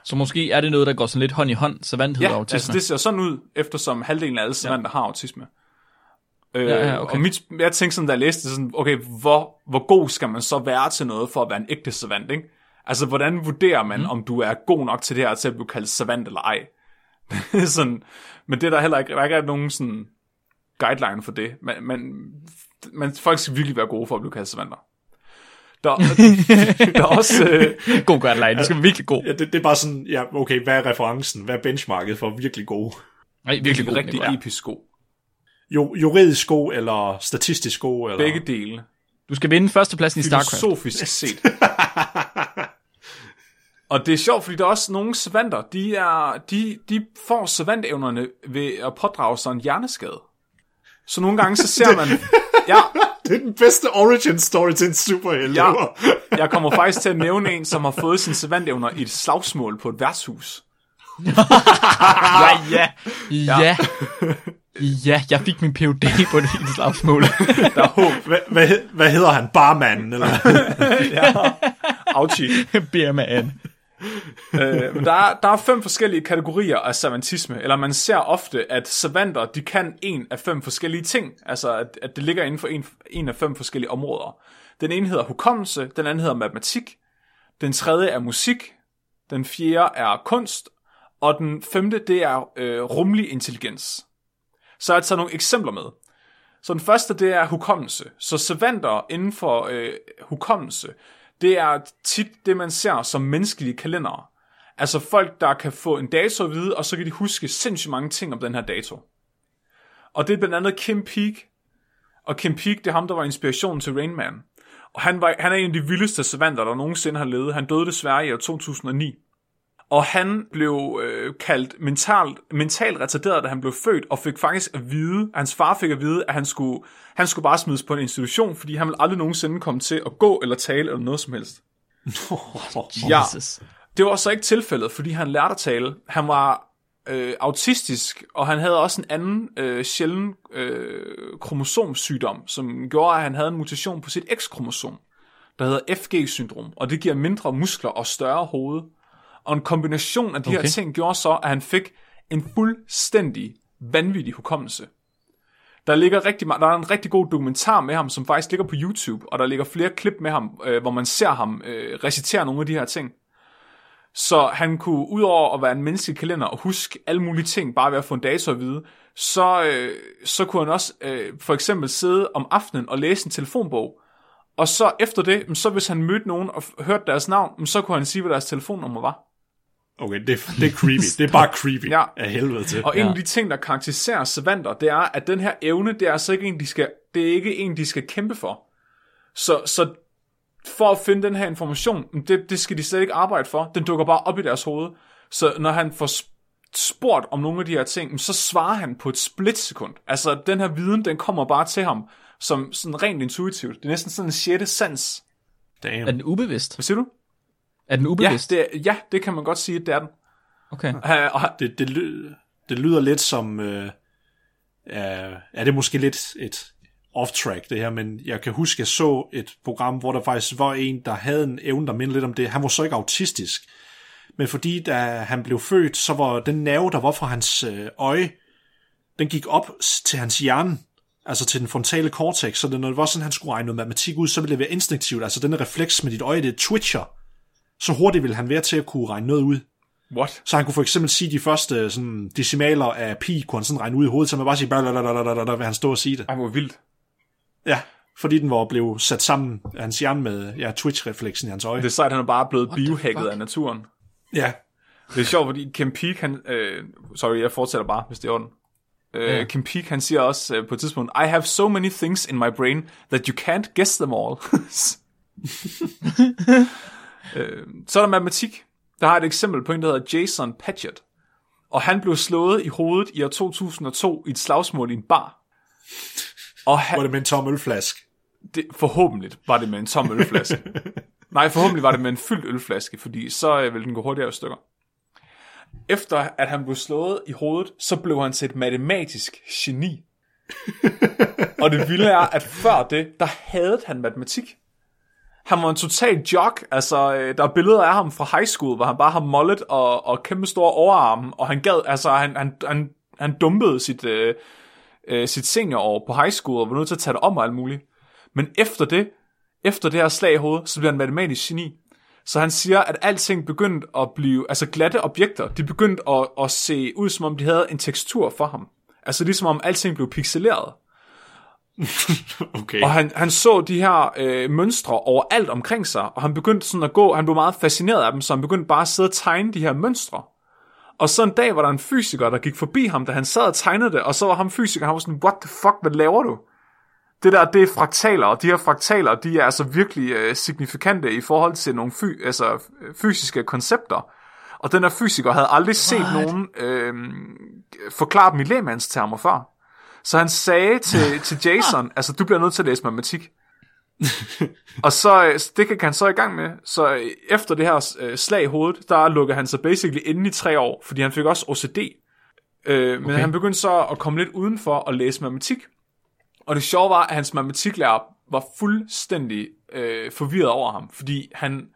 Så måske er det noget, der går sådan lidt hånd i hånd, savanthed og Ja, autisme. altså det ser sådan ud, eftersom halvdelen af alle savanter ja. har autisme. Øh, Ja, ja, okay. Og mit, jeg tænkte sådan, da jeg læste det, sådan, okay, hvor, hvor god skal man så være til noget for at være en ægte savant, ikke? Altså, hvordan vurderer man, mm. om du er god nok til det her, til at blive kaldt savant eller ej? sådan, men det er der heller ikke, der er ikke nogen sådan guideline for det. Man, man, man, folk skal virkelig være gode for at blive kaldt savanter. Der, der er også... Øh, God guideline, det skal være virkelig god. Ja, det, det er bare sådan, ja, okay, hvad er referencen? Hvad er benchmarket for virkelig gode? Nej, virkelig god. rigtig Nikolaj. episk god. Jo, juridisk god, eller statistisk god, eller... Begge dele. Du skal vinde førstepladsen i StarCraft. Filosofisk set. Og det er sjovt, fordi der er også nogle savanter, de, er, de, de får savantevnerne ved at pådrage sig en hjerneskade. Så nogle gange så ser man... Ja, Det er den bedste origin story til en superhelt. ja, jeg kommer faktisk til at nævne en, som har fået sine savantevner i et slagsmål på et værtshus. Ja, ja. Ja. Ja, jeg fik min PhD på det i et slagsmål. Der er håb. Hvad, hvad, hed- hvad hedder han? Barmanden, eller? Auchi. Beer man øh, men der, er, der er fem forskellige kategorier af savantisme, eller man ser ofte, at savanter, de kan en af fem forskellige ting, altså at, at det ligger inden for en, en af fem forskellige områder. Den ene hedder hukommelse, den anden hedder matematik, den tredje er musik, den fjerde er kunst, og den femte, det er øh, rumlig intelligens. Så jeg tager nogle eksempler med. Så den første, det er hukommelse. Så savanter inden for øh, hukommelse, det er tit det, man ser som menneskelige kalendere. Altså folk, der kan få en dato at vide, og så kan de huske sindssygt mange ting om den her dato. Og det er blandt andet Kim Peek. Og Kim Peek, det er ham, der var inspirationen til Rain Man. Og han, var, han er en af de vildeste savanter, der nogensinde har levet. Han døde desværre i år 2009. Og han blev øh, kaldt mentalt, mentalt retarderet, da han blev født, og fik faktisk at vide, hans far fik at vide, at han skulle, han skulle bare smides på en institution, fordi han ville aldrig nogensinde komme til at gå eller tale eller noget som helst. Ja. Jesus. Det var så ikke tilfældet, fordi han lærte at tale. Han var øh, autistisk, og han havde også en anden øh, sjælden øh, kromosomsygdom, som gjorde, at han havde en mutation på sit X-kromosom, der hedder FG-syndrom, og det giver mindre muskler og større hoved. Og en kombination af de okay. Her ting gjorde så, at han fik en fuldstændig vanvittig hukommelse. Der ligger rigtig, der er en rigtig god dokumentar med ham, som faktisk ligger på YouTube, og der ligger flere klip med ham, øh, hvor man ser ham øh, recitere nogle af de her ting. Så han kunne, udover at være en menneskelig kalender og huske alle mulige ting, bare ved at få en dato at vide, så, øh, så kunne han også øh, for eksempel sidde om aftenen og læse en telefonbog. Og så efter det, så hvis han mødte nogen og hørte deres navn, så kunne han sige, hvad deres telefonnummer var. Okay, det, det er creepy. Det er bare creepy Ja. ja. af helvede til. Og en af de ting, der karakteriserer savanter, det er, at den her evne, det er altså ikke en, de skal, det er ikke en, de skal kæmpe for. Så, så for at finde den her information, det, det skal de slet ikke arbejde for. Den dukker bare op i deres hoved. Så når han får sp- spurgt om nogle af de her ting, så svarer han på et splitsekund. Altså, den her viden, den kommer bare til ham som sådan rent intuitivt. Det er næsten sådan en sjette sans. Damn. Er den ubevidst? Hvad siger du? Er den Ja, ubevidst? det, er, ja, det kan man godt sige, at det er den. Okay. Uh, og, Det, det, ly- det lyder lidt som... Øh, øh, er det måske lidt et off-track, det her, men jeg kan huske, jeg så et program, hvor der faktisk var en, der havde en evne, der mindede lidt om det. Han var så ikke autistisk, men fordi da han blev født, så var den nerve, der var fra hans øh, øje, den gik op til hans hjerne, altså til den frontale cortex, så det, når det var sådan, han skulle regne noget matematik ud, så ville det være instinktivt, altså denne refleks med dit øje, det twitcher, så hurtigt ville han være til at kunne regne noget ud. what? Så han kunne for eksempel sige de første sådan, decimaler af pi, kunne han sådan regne ud i hovedet, så man bare sige, vil han stå og sige det. Ej, hvor vildt. Ja, fordi den var blevet sat sammen af hans hjerne med ja, twitch-refleksen i hans øje. Det er sejt, han er bare blevet biohacket af naturen. Ja, Det er sjovt, fordi Kim Peek, han... Øh, sorry, jeg fortsætter bare, hvis det er orden. Øh, Ja. Kim Peek, han siger også øh, på et tidspunkt, I have so many things in my brain that you can't guess them all. øh, så er der matematik. Der har et eksempel på en, der hedder Jason Patchett. Og han blev slået i hovedet i år 2002 i et slagsmål i en bar. Og han, var det med en tom ølflask. det, forhåbentlig var det med en tom ølflaske. Nej, forhåbentlig var det med en fyldt ølflaske, fordi så øh, ville den gå hurtigere i stykker. Efter at han blev slået i hovedet, så blev han til et matematisk geni. og det vilde er, at før det, der havde han matematik. Han var en total jock. Altså, øh, der er billeder af ham fra high school, hvor han bare har mollet og, og kæmpe store overarme, og han gad, altså, han, han, han, han dumpede sit, øh, øh, sit seniorår på high school, og var nødt til at tage det om og alt muligt. Men efter det, efter det her slag i hovedet, så bliver han matematisk geni. Så han siger, at alting begyndte at blive, altså glatte objekter, de begyndte at, at se ud, som om de havde en tekstur for ham. Altså ligesom om alting blev pixeleret. Okay. Og han, han så de her øh, mønstre overalt omkring sig, og han begyndte sådan at gå, han blev meget fascineret af dem, så han begyndte bare at sidde og tegne de her mønstre. Og så en dag var der en fysiker, der gik forbi ham, da han sad og tegnede det, og så var ham fysiker, han var sådan, what the fuck, hvad laver du? Det der, det er fraktaler, og de her fraktaler, de er altså virkelig øh, signifikante i forhold til nogle fy, altså, fysiske koncepter. Og den her fysiker havde aldrig set What? nogen øh, forklare dem i lægmandstermer før. Så han sagde til, til Jason, altså du bliver nødt til at læse matematik. og så, øh, det gik han så i gang med. Så øh, efter det her øh, slag i hovedet, der lukkede han sig basically inde i tre år, fordi han fik også OCD. Øh, men Okay. han begyndte så at komme lidt udenfor og læse matematik. Og det sjove var, at hans matematiklærer var fuldstændig øh, forvirret over ham, fordi han,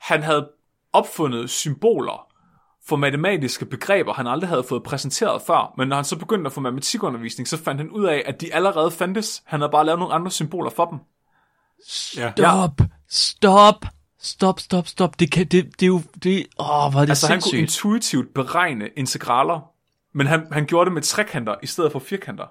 han havde opfundet symboler for matematiske begreber, han aldrig havde fået præsenteret før. Men når han så begyndte at få matematikundervisning, så fandt han ud af, at de allerede fandtes. Han havde bare lavet nogle andre symboler for dem. Ja. Stop, stop, stop, stop, stop. Det, kan, det, det er jo, det, åh, hvor er det Altså han kunne sindssygt. intuitivt beregne integraler, men han, han gjorde det med trekanter i stedet for firkanter.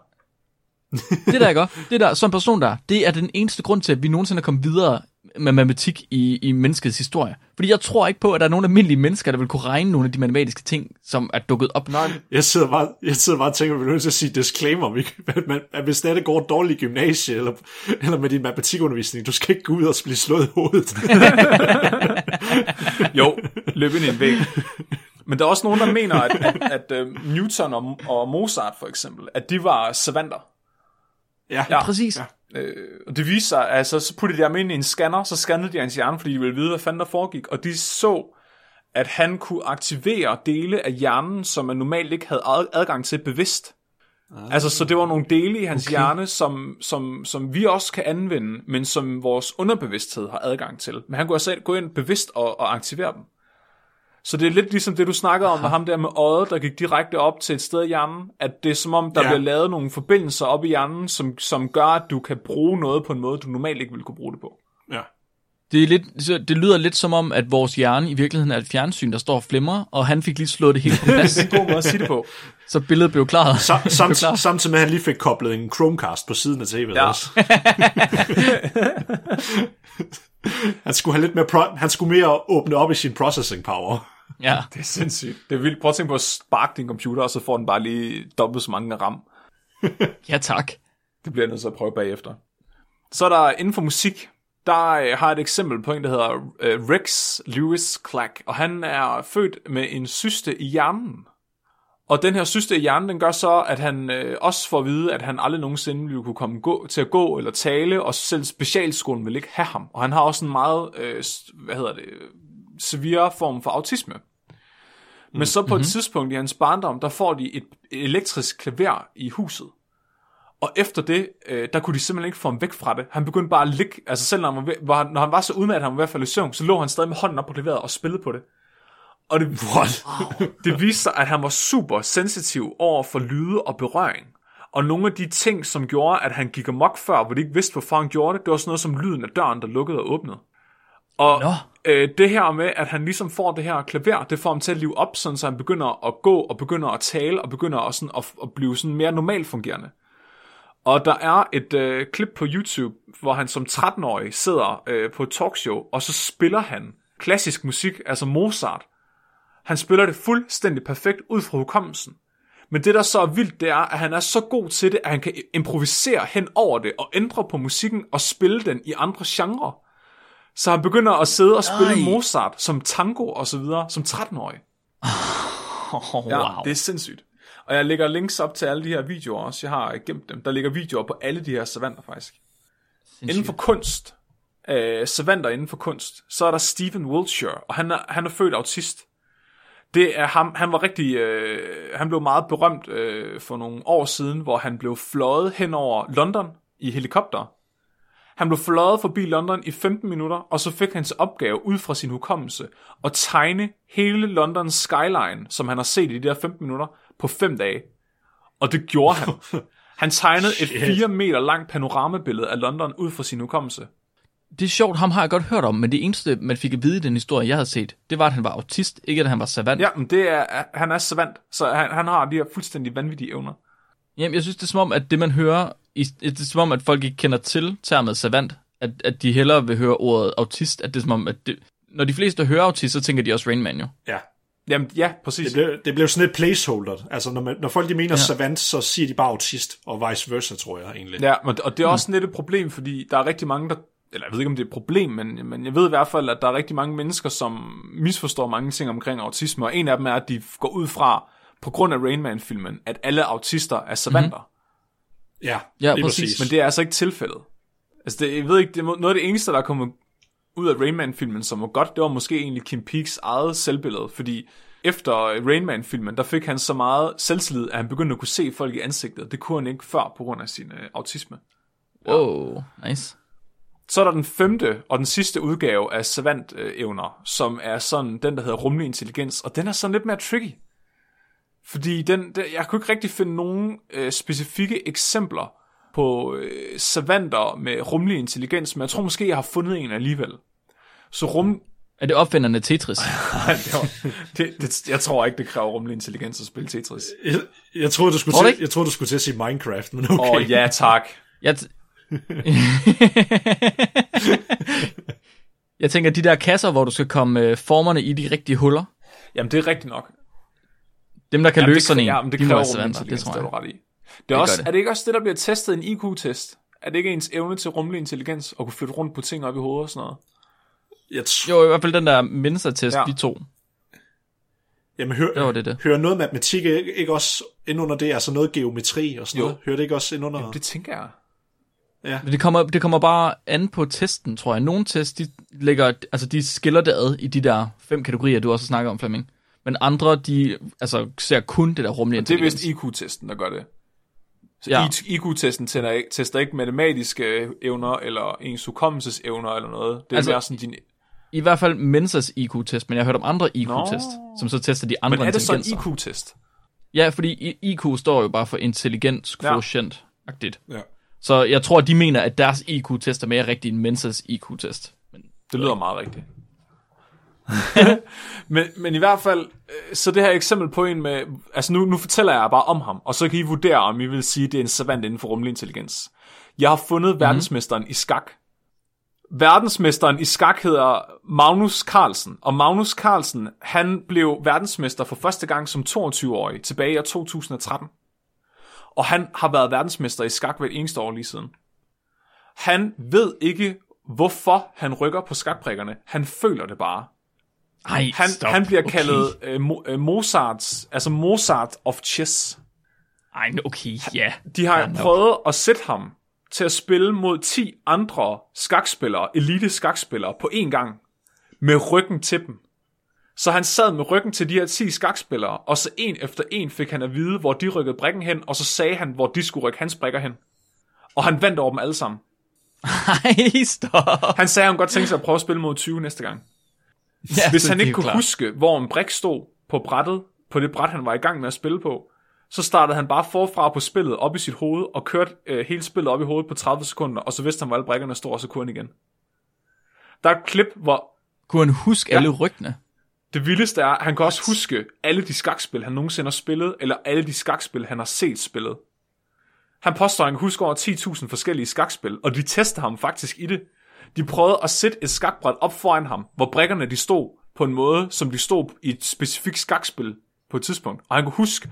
Det der, ikke? Det der, som person der, det er den eneste grund til, at vi nogensinde er kommet videre med matematik i, i menneskets historie. Fordi jeg tror ikke på, at der er nogen almindelige mennesker, der vil kunne regne nogle af de matematiske ting, som er dukket op. Nej. Jeg sidder bare, jeg sidder bare og tænker, at vi er nødt til at sige disclaimer. At, man, at hvis det går dårligt i gymnasie, eller, eller med din matematikundervisning, du skal ikke gå ud og blive slået i hovedet. Jo, løb ind i en væg. Men der er også nogen, der mener, at, at, at uh, Newton og, og Mozart for eksempel, at de var savanter. Ja, Ja. Præcis. Ja. Øh, og det viste sig, altså så puttede de ham ind i en scanner, så scannede de hans hjerne, fordi de ville vide, hvad fanden der foregik. Og de så, at han kunne aktivere dele af hjernen, som man normalt ikke havde ad- adgang til bevidst. Ah, altså, så det var nogle dele i hans okay. hjerne, som, som, som vi også kan anvende, men som vores underbevidsthed har adgang til. Men han kunne altså gå ind bevidst og, og aktivere dem. Så det er lidt ligesom det, du snakkede om med ham der med øjet, der gik direkte op til et sted i hjernen. At det er som om, der Ja. bliver lavet nogle forbindelser op i hjernen, som, som gør, at du kan bruge noget på en måde, du normalt ikke ville kunne bruge det på. ja. Det, er lidt, så det lyder lidt som om, at vores hjerne i virkeligheden er et fjernsyn, der står og flimrer, og han fik lige slået det hele på plads, Det er en god måde at sige det på. så billedet blev klaret. Sam, samt, samtidig med, at han lige fik koblet en Chromecast på siden af tv'et Ja. også. han skulle have lidt mere, pro- han skulle mere åbne op i sin processing power. Ja. Det er sindssygt. Det er vildt. Prøv at tænke på at sparke din computer, og så får den bare lige dobbelt så mange ram. ja, tak. Det bliver jeg nødt til at prøve bagefter. Så er der inden for musik, der øh, har et eksempel på en, der hedder øh, Rex Lewis Clack, og han er født med en syste i hjernen. Og den her syste i hjernen, den gør så, at han øh, også får at vide, at han aldrig nogensinde ville kunne komme gå, til at gå eller tale, og selv specialskolen vil ikke have ham. Og han har også en meget, øh, hvad hedder det, severe form for autisme. Men så på et tidspunkt i hans barndom, der får de et elektrisk klaver i huset. Og efter det, øh, der kunne de simpelthen ikke få ham væk fra det. Han begyndte bare at ligge, altså selv når han var, når han var så udmattet, at han var ved at falde i søvn, så lå han stadig med hånden op på klaveret og spillede på det. Og det, What? det viste sig, at han var super sensitiv over for lyde og berøring. Og nogle af de ting, som gjorde, at han gik amok før, hvor de ikke vidste, hvorfor han gjorde det, det var sådan noget som lyden af døren, der lukkede og åbnede. Og Nå. øh, det her med, at han ligesom får det her klaver, det får ham til at live op, sådan, så han begynder at gå og begynder at tale og begynder at, sådan, at, at blive sådan mere normalt fungerende. Og der er et øh, klip på YouTube, hvor han som 13-årig sidder øh, på et talkshow, og så spiller han klassisk musik, altså Mozart. Han spiller det fuldstændig perfekt ud fra hukommelsen. Men det, der så er vildt, det er, at han er så god til det, at han kan improvisere hen over det, og ændre på musikken, og spille den i andre genrer. Så han begynder at sidde og spille Ej. Mozart som tango og så videre, som 13-årig. Oh, wow. Ja, det er sindssygt. Og jeg lægger links op til alle de her videoer også. Jeg har gemt dem. Der ligger videoer på alle de her savanter faktisk. Inden for kunst, øh, savanter inden for kunst, så er der Stephen Wiltshire, og han er, han er født autist. Det er ham, han var rigtig, øh, han blev meget berømt øh, for nogle år siden, hvor han blev fløjet hen over London i helikopter. Han blev fløjet forbi London i 15 minutter, og så fik han til opgave ud fra sin hukommelse at tegne hele Londons skyline, som han har set i de der 15 minutter, på 5 dage. Og det gjorde han. Han tegnede et 4 meter langt panoramabillede af London ud fra sin hukommelse. Det er sjovt, ham har jeg godt hørt om, men det eneste, man fik at vide i den historie, jeg havde set, det var, at han var autist, ikke at han var savant. Ja, men det er, han er savant, så han, han har de her fuldstændig vanvittige evner. Jamen, jeg synes, det er som om, at det man hører, i- det er som om, at folk ikke kender til termet savant, at, at de hellere vil høre ordet autist, at det er som om, at det, når de fleste hører autist, så tænker de også Rain Man jo. Ja. Jamen, ja, præcis. Det blev, det blev sådan et placeholder. Altså, når, man, når folk de mener ja. savant, så siger de bare autist, og vice versa, tror jeg egentlig. Ja, men- og det er også sådan lidt et problem, fordi der er rigtig mange, der eller jeg ved ikke, om det er et problem, men, men jeg ved i hvert fald, at der er rigtig mange mennesker, som misforstår mange ting omkring autisme, og en af dem er, at de går ud fra, på grund af Rain Man-filmen, at alle autister er savanter. Mm-hmm. Ja, Ja, lige præcis, Men det er altså ikke tilfældet. Altså, det, jeg ved ikke, det er noget af det eneste, der er kommet ud af Rain Man-filmen, som var godt, det var måske egentlig Kim Peeks eget selvbillede, fordi efter Rain Man-filmen, der fik han så meget selvtillid, at han begyndte at kunne se folk i ansigtet. Det kunne han ikke før på grund af sin øh, autisme. Wow, nice. Så er der den femte og den sidste udgave af savant-evner, som er sådan den, der hedder rummelig intelligens, og den er sådan lidt mere tricky. Fordi den, den, jeg kunne ikke rigtig finde nogen øh, specifikke eksempler på øh, savanter med rummelig intelligens, men jeg tror måske, jeg har fundet en alligevel. Så rum... Er det opfinderne Tetris? Nej, det, det, jeg tror ikke, det kræver rummelig intelligens at spille Tetris. Jeg, jeg, troede, du skulle Tror du til, jeg troede, du skulle til at sige Minecraft, men Åh, okay. oh, ja tak. Jeg, t- jeg tænker, de der kasser, hvor du skal komme øh, formerne i de rigtige huller, Jamen, det er rigtigt nok. Dem der kan Jamen, løse det, sådan en, ja, men det de må kræver rummelig savanter, det intelligens, tror det er jeg. du ret i. Det er, gør også, det. er det ikke også det, der bliver testet i en IQ-test? Er det ikke ens evne til rummelig intelligens og kunne flytte rundt på ting op i hovedet og sådan noget? Jeg t- Jo, i hvert fald den der Mensa-test, Ja. ja. vi to. Jamen, hør, Det var det, det. hører noget matematik ikke, ikke også ind under det? Altså noget geometri og sådan Jo. noget? Hører det ikke også ind under? Jamen, det tænker jeg. Men det kommer, det kommer bare an på testen, tror jeg. Nogle test, de, lægger, altså de skiller det ad i de der fem kategorier, du også snakker om, Flemming. Men andre, de altså, ser kun det der rumlige Det er vist IQ-testen, der gør det. Så Ja. IQ-testen tester ikke, tester ikke matematiske evner, eller ens hukommelsesevner, eller noget. Det er altså, mere sådan din... I hvert fald Mensas IQ-test, men jeg har hørt om andre IQ-test, som så tester de andre Men er det så en. IQ-test? Ja, fordi IQ står jo bare for intelligens quotient-agtigt. Ja. Så Så jeg tror, de mener, at deres IQ-test er mere rigtig end Mensas IQ-test. Men det lyder meget rigtigt. men, men i hvert fald, øh, så det her eksempel på en med, altså nu, nu fortæller jeg bare om ham, og så kan I vurdere, om I vil sige, at det er en savant inden for rummelig intelligens. Jeg har fundet mm-hmm. verdensmesteren i skak. Verdensmesteren i skak hedder Magnus Carlsen, og Magnus Carlsen, han blev verdensmester for første gang som 22-årig tilbage i år 2013. Og han har været verdensmester i skak hvert eneste år lige siden. Han ved ikke, hvorfor han rykker på skakbrikkerne. Han føler det bare. Ej, Han, stop. han bliver okay. kaldet øh, Mo- øh, Mozarts, altså Mozart of chess. Ej, okay, ja. De har nok. prøvet at sætte ham til at spille mod 10 andre skakspillere, elite skakspillere, på én gang, med ryggen til dem. Så han sad med ryggen til de her 10 skakspillere, og så en efter en fik han at vide, hvor de rykkede brikken hen, og så sagde han, hvor de skulle rykke hans brikker hen. Og han vandt over dem alle sammen. Ej, stop. Han sagde, at han godt tænkte sig at prøve at spille mod 20 næste gang. Ja, Hvis han ikke kunne klart. huske, hvor en brik stod på brættet, på det bræt, han var i gang med at spille på, så startede han bare forfra på spillet op i sit hoved, og kørte øh, hele spillet op i hovedet på 30 sekunder, og så vidste han, hvor alle brikkerne stod, og så kunne han igen. Der er et klip, hvor Kunne han huske Ja. alle ryggene? det vildeste er, at han kan også huske alle de skakspil, han nogensinde har spillet, eller alle de skakspil, han har set spillet. Han påstår, at han kan huske over 10.000 forskellige skakspil, og de tester ham faktisk i det. De prøvede at sætte et skakbræt op foran ham, hvor brikkerne de stod på en måde, som de stod i et specifikt skakspil på et tidspunkt. Og han kunne huske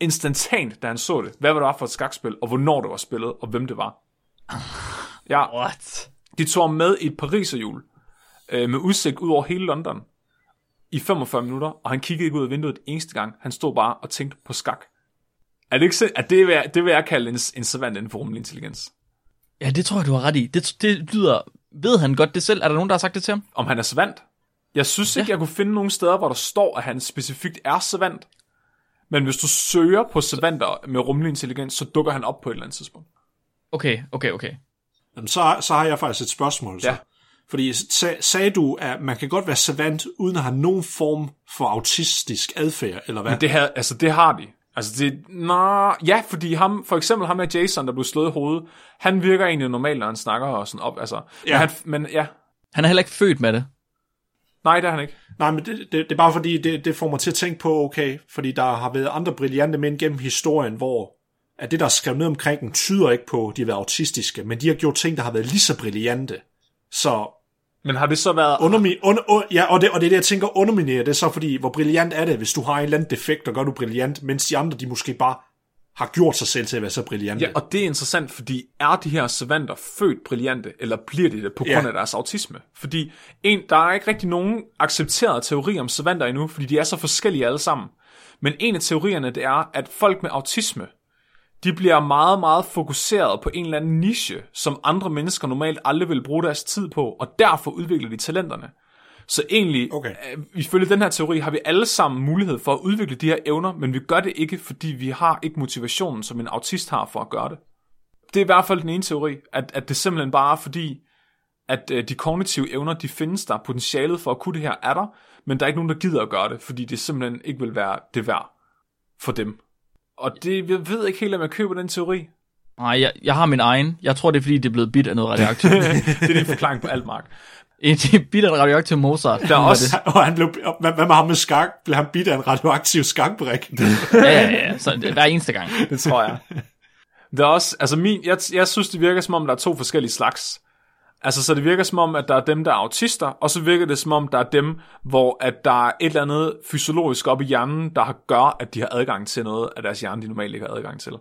instantant, da han så det, hvad det var for et skakspil, og hvornår det var spillet, og hvem det var. Ja, What? de tog ham med i et pariserhjul øh, med udsigt ud over hele London i 45 minutter, og han kiggede ikke ud af vinduet eneste gang. Han stod bare og tænkte på skak. Er det ikke sind- at det, vil jeg, det vil jeg kalde en, en savant inden for rummelig intelligens? Ja, det tror jeg, du har ret i. Det, det lyder... Ved han godt det selv? Er der nogen, der har sagt det til ham? Om han er savant? Jeg synes ikke, Ja. jeg kunne finde nogen steder, hvor der står, at han specifikt er savant. Men hvis du søger på savanter med rummelig intelligens, så dukker han op på et eller andet tidspunkt. Okay, okay, okay. Jamen, så, så har jeg faktisk et spørgsmål. Så. Ja. Fordi sag, sagde du, at man kan godt være savant, uden at have nogen form for autistisk adfærd, eller hvad? Men det, her, altså, det har de. Altså det, nå, ja, fordi ham, for eksempel ham med Jason, der blev slået i hovedet, han virker egentlig normalt, når han snakker og sådan op, altså. Ja. Ja. Men, han, men ja, Han er heller ikke født med det. nej, det er han ikke. Nej, men det, det, det er bare fordi, det, det får mig til at tænke på, okay, fordi der har været andre brillante mænd gennem historien, hvor at det, der er skrevet ned omkring dem, tyder ikke på, at de har været autistiske, men de har gjort ting, der har været lige så brillante. Så Men har det så været... undermi, under, un, ja, og det, og det er det, jeg tænker, underminere det er så, fordi hvor brillant er det, hvis du har en eller anden defekt, og gør du brillant, mens de andre, de måske bare har gjort sig selv til at være så brillante. Ja, og det er interessant, fordi er de her savanter født brillante, eller bliver de det på grund Ja. af deres autisme? Fordi en, der er ikke rigtig nogen accepteret teori om savanter endnu, fordi de er så forskellige alle sammen. Men en af teorierne, det er, at folk med autisme, de bliver meget, meget fokuseret på en eller anden niche, som andre mennesker normalt aldrig vil bruge deres tid på, og derfor udvikler de talenterne. Så egentlig, Okay. øh, ifølge den her teori, har vi alle sammen mulighed for at udvikle de her evner, men vi gør det ikke, fordi vi har ikke motivationen, som en autist har for at gøre det. Det er i hvert fald den ene teori, at, at det simpelthen bare er fordi, at øh, de kognitive evner, de findes der, potentialet for at kunne det her er der, men der er ikke nogen, der gider at gøre det, fordi det simpelthen ikke vil være det værd for dem. Og det, jeg ved ikke helt, om jeg køber den teori. Nej, jeg, jeg har min egen. Jeg tror, det er, fordi det er blevet bit af noget radioaktivt. det er din forklaring på alt, Mark. En det er bit af en radioaktiv Mozart. Der er også, Og han blev, hvad, hvad med ham med skak? Blev han bidt af en radioaktiv skakbrik? Ja, ja, ja. Så det, hver eneste gang. det tror jeg. Der er også, altså min, jeg, jeg synes, det virker som om, der er to forskellige slags. Altså, så det virker som om, at der er dem, der er autister, og så virker det som om, der er dem, hvor at der er et eller andet fysiologisk op i hjernen, der har- gør, at de har adgang til noget af deres hjerne, de normalt ikke har adgang til.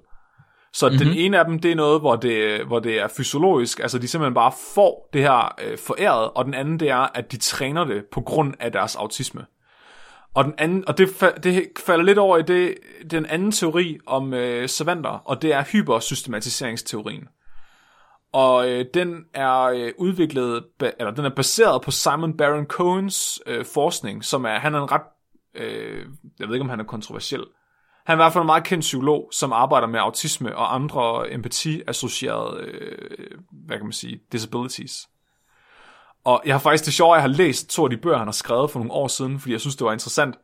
Så mm-hmm. den ene af dem, det er noget, hvor det, hvor det er fysiologisk, altså de simpelthen bare får det her øh, foræret, og den anden, det er, at de træner det på grund af deres autisme. Og, den anden, og det, det falder lidt over i det, den anden teori om øh, savanter, og det er hypersystematiseringsteorien. Og øh, den er øh, udviklet, ba- eller den er baseret på Simon Baron Cohens øh, forskning, som er, han er en ret, øh, jeg ved ikke om han er kontroversiel. Han er i hvert fald en meget kendt psykolog, som arbejder med autisme og andre empati-associerede, øh, hvad kan man sige, disabilities. Og jeg har faktisk det sjove, at jeg har læst to af de bøger, han har skrevet for nogle år siden, fordi jeg synes, det var interessant.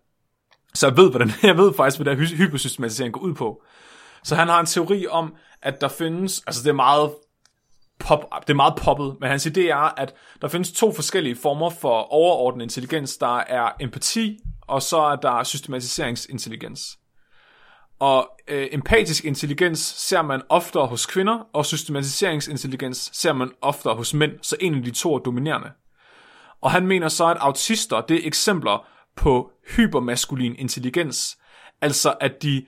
Så jeg ved, hvordan, jeg ved faktisk, hvad der hy- hypersystematisering går ud på. Så han har en teori om, at der findes, altså det er meget pop, det er meget poppet, men hans idé er, at der findes to forskellige former for overordnet intelligens. Der er empati, og så er der systematiseringsintelligens. Og øh, empatisk intelligens ser man oftere hos kvinder, og systematiseringsintelligens ser man oftere hos mænd, så en af de to er dominerende. Og han mener så, at autister, det er eksempler på hypermaskulin intelligens, altså at de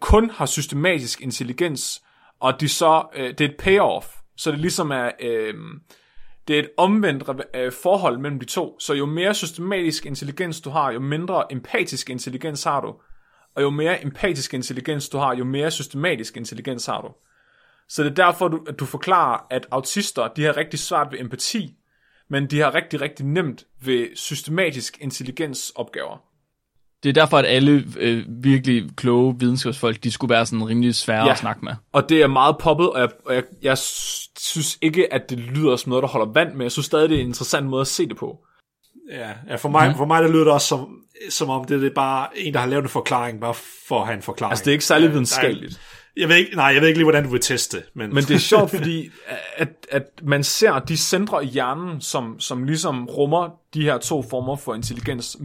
kun har systematisk intelligens, og de så, øh, det er et payoff, så det ligesom er, øh, det er et omvendt øh, forhold mellem de to, så jo mere systematisk intelligens du har, jo mindre empatisk intelligens har du, og jo mere empatisk intelligens du har, jo mere systematisk intelligens har du. Så det er derfor, du, at du forklarer, at autister, de har rigtig svært ved empati, men de har rigtig, rigtig nemt ved systematisk intelligensopgaver. Det er derfor, at alle øh, virkelig kloge videnskabsfolk, de skulle være sådan rimelig svære Ja. at snakke med. Og det er meget poppet, og jeg, og jeg, jeg synes ikke, at det lyder som noget, der holder vand, men jeg synes stadig, det er en interessant måde at se det på. Ja, ja for, mig, mm. for mig der lyder det også som, som om det, det er bare en, der har lavet en forklaring, bare for at have en forklaring. Altså, det er ikke særlig Ja, videnskabeligt. Jeg ved ikke, nej, jeg ved ikke lige, hvordan du vil teste det. Men, Men det er sjovt, fordi at, at man ser de centre i hjernen, som, som ligesom rummer de her to former for intelligens,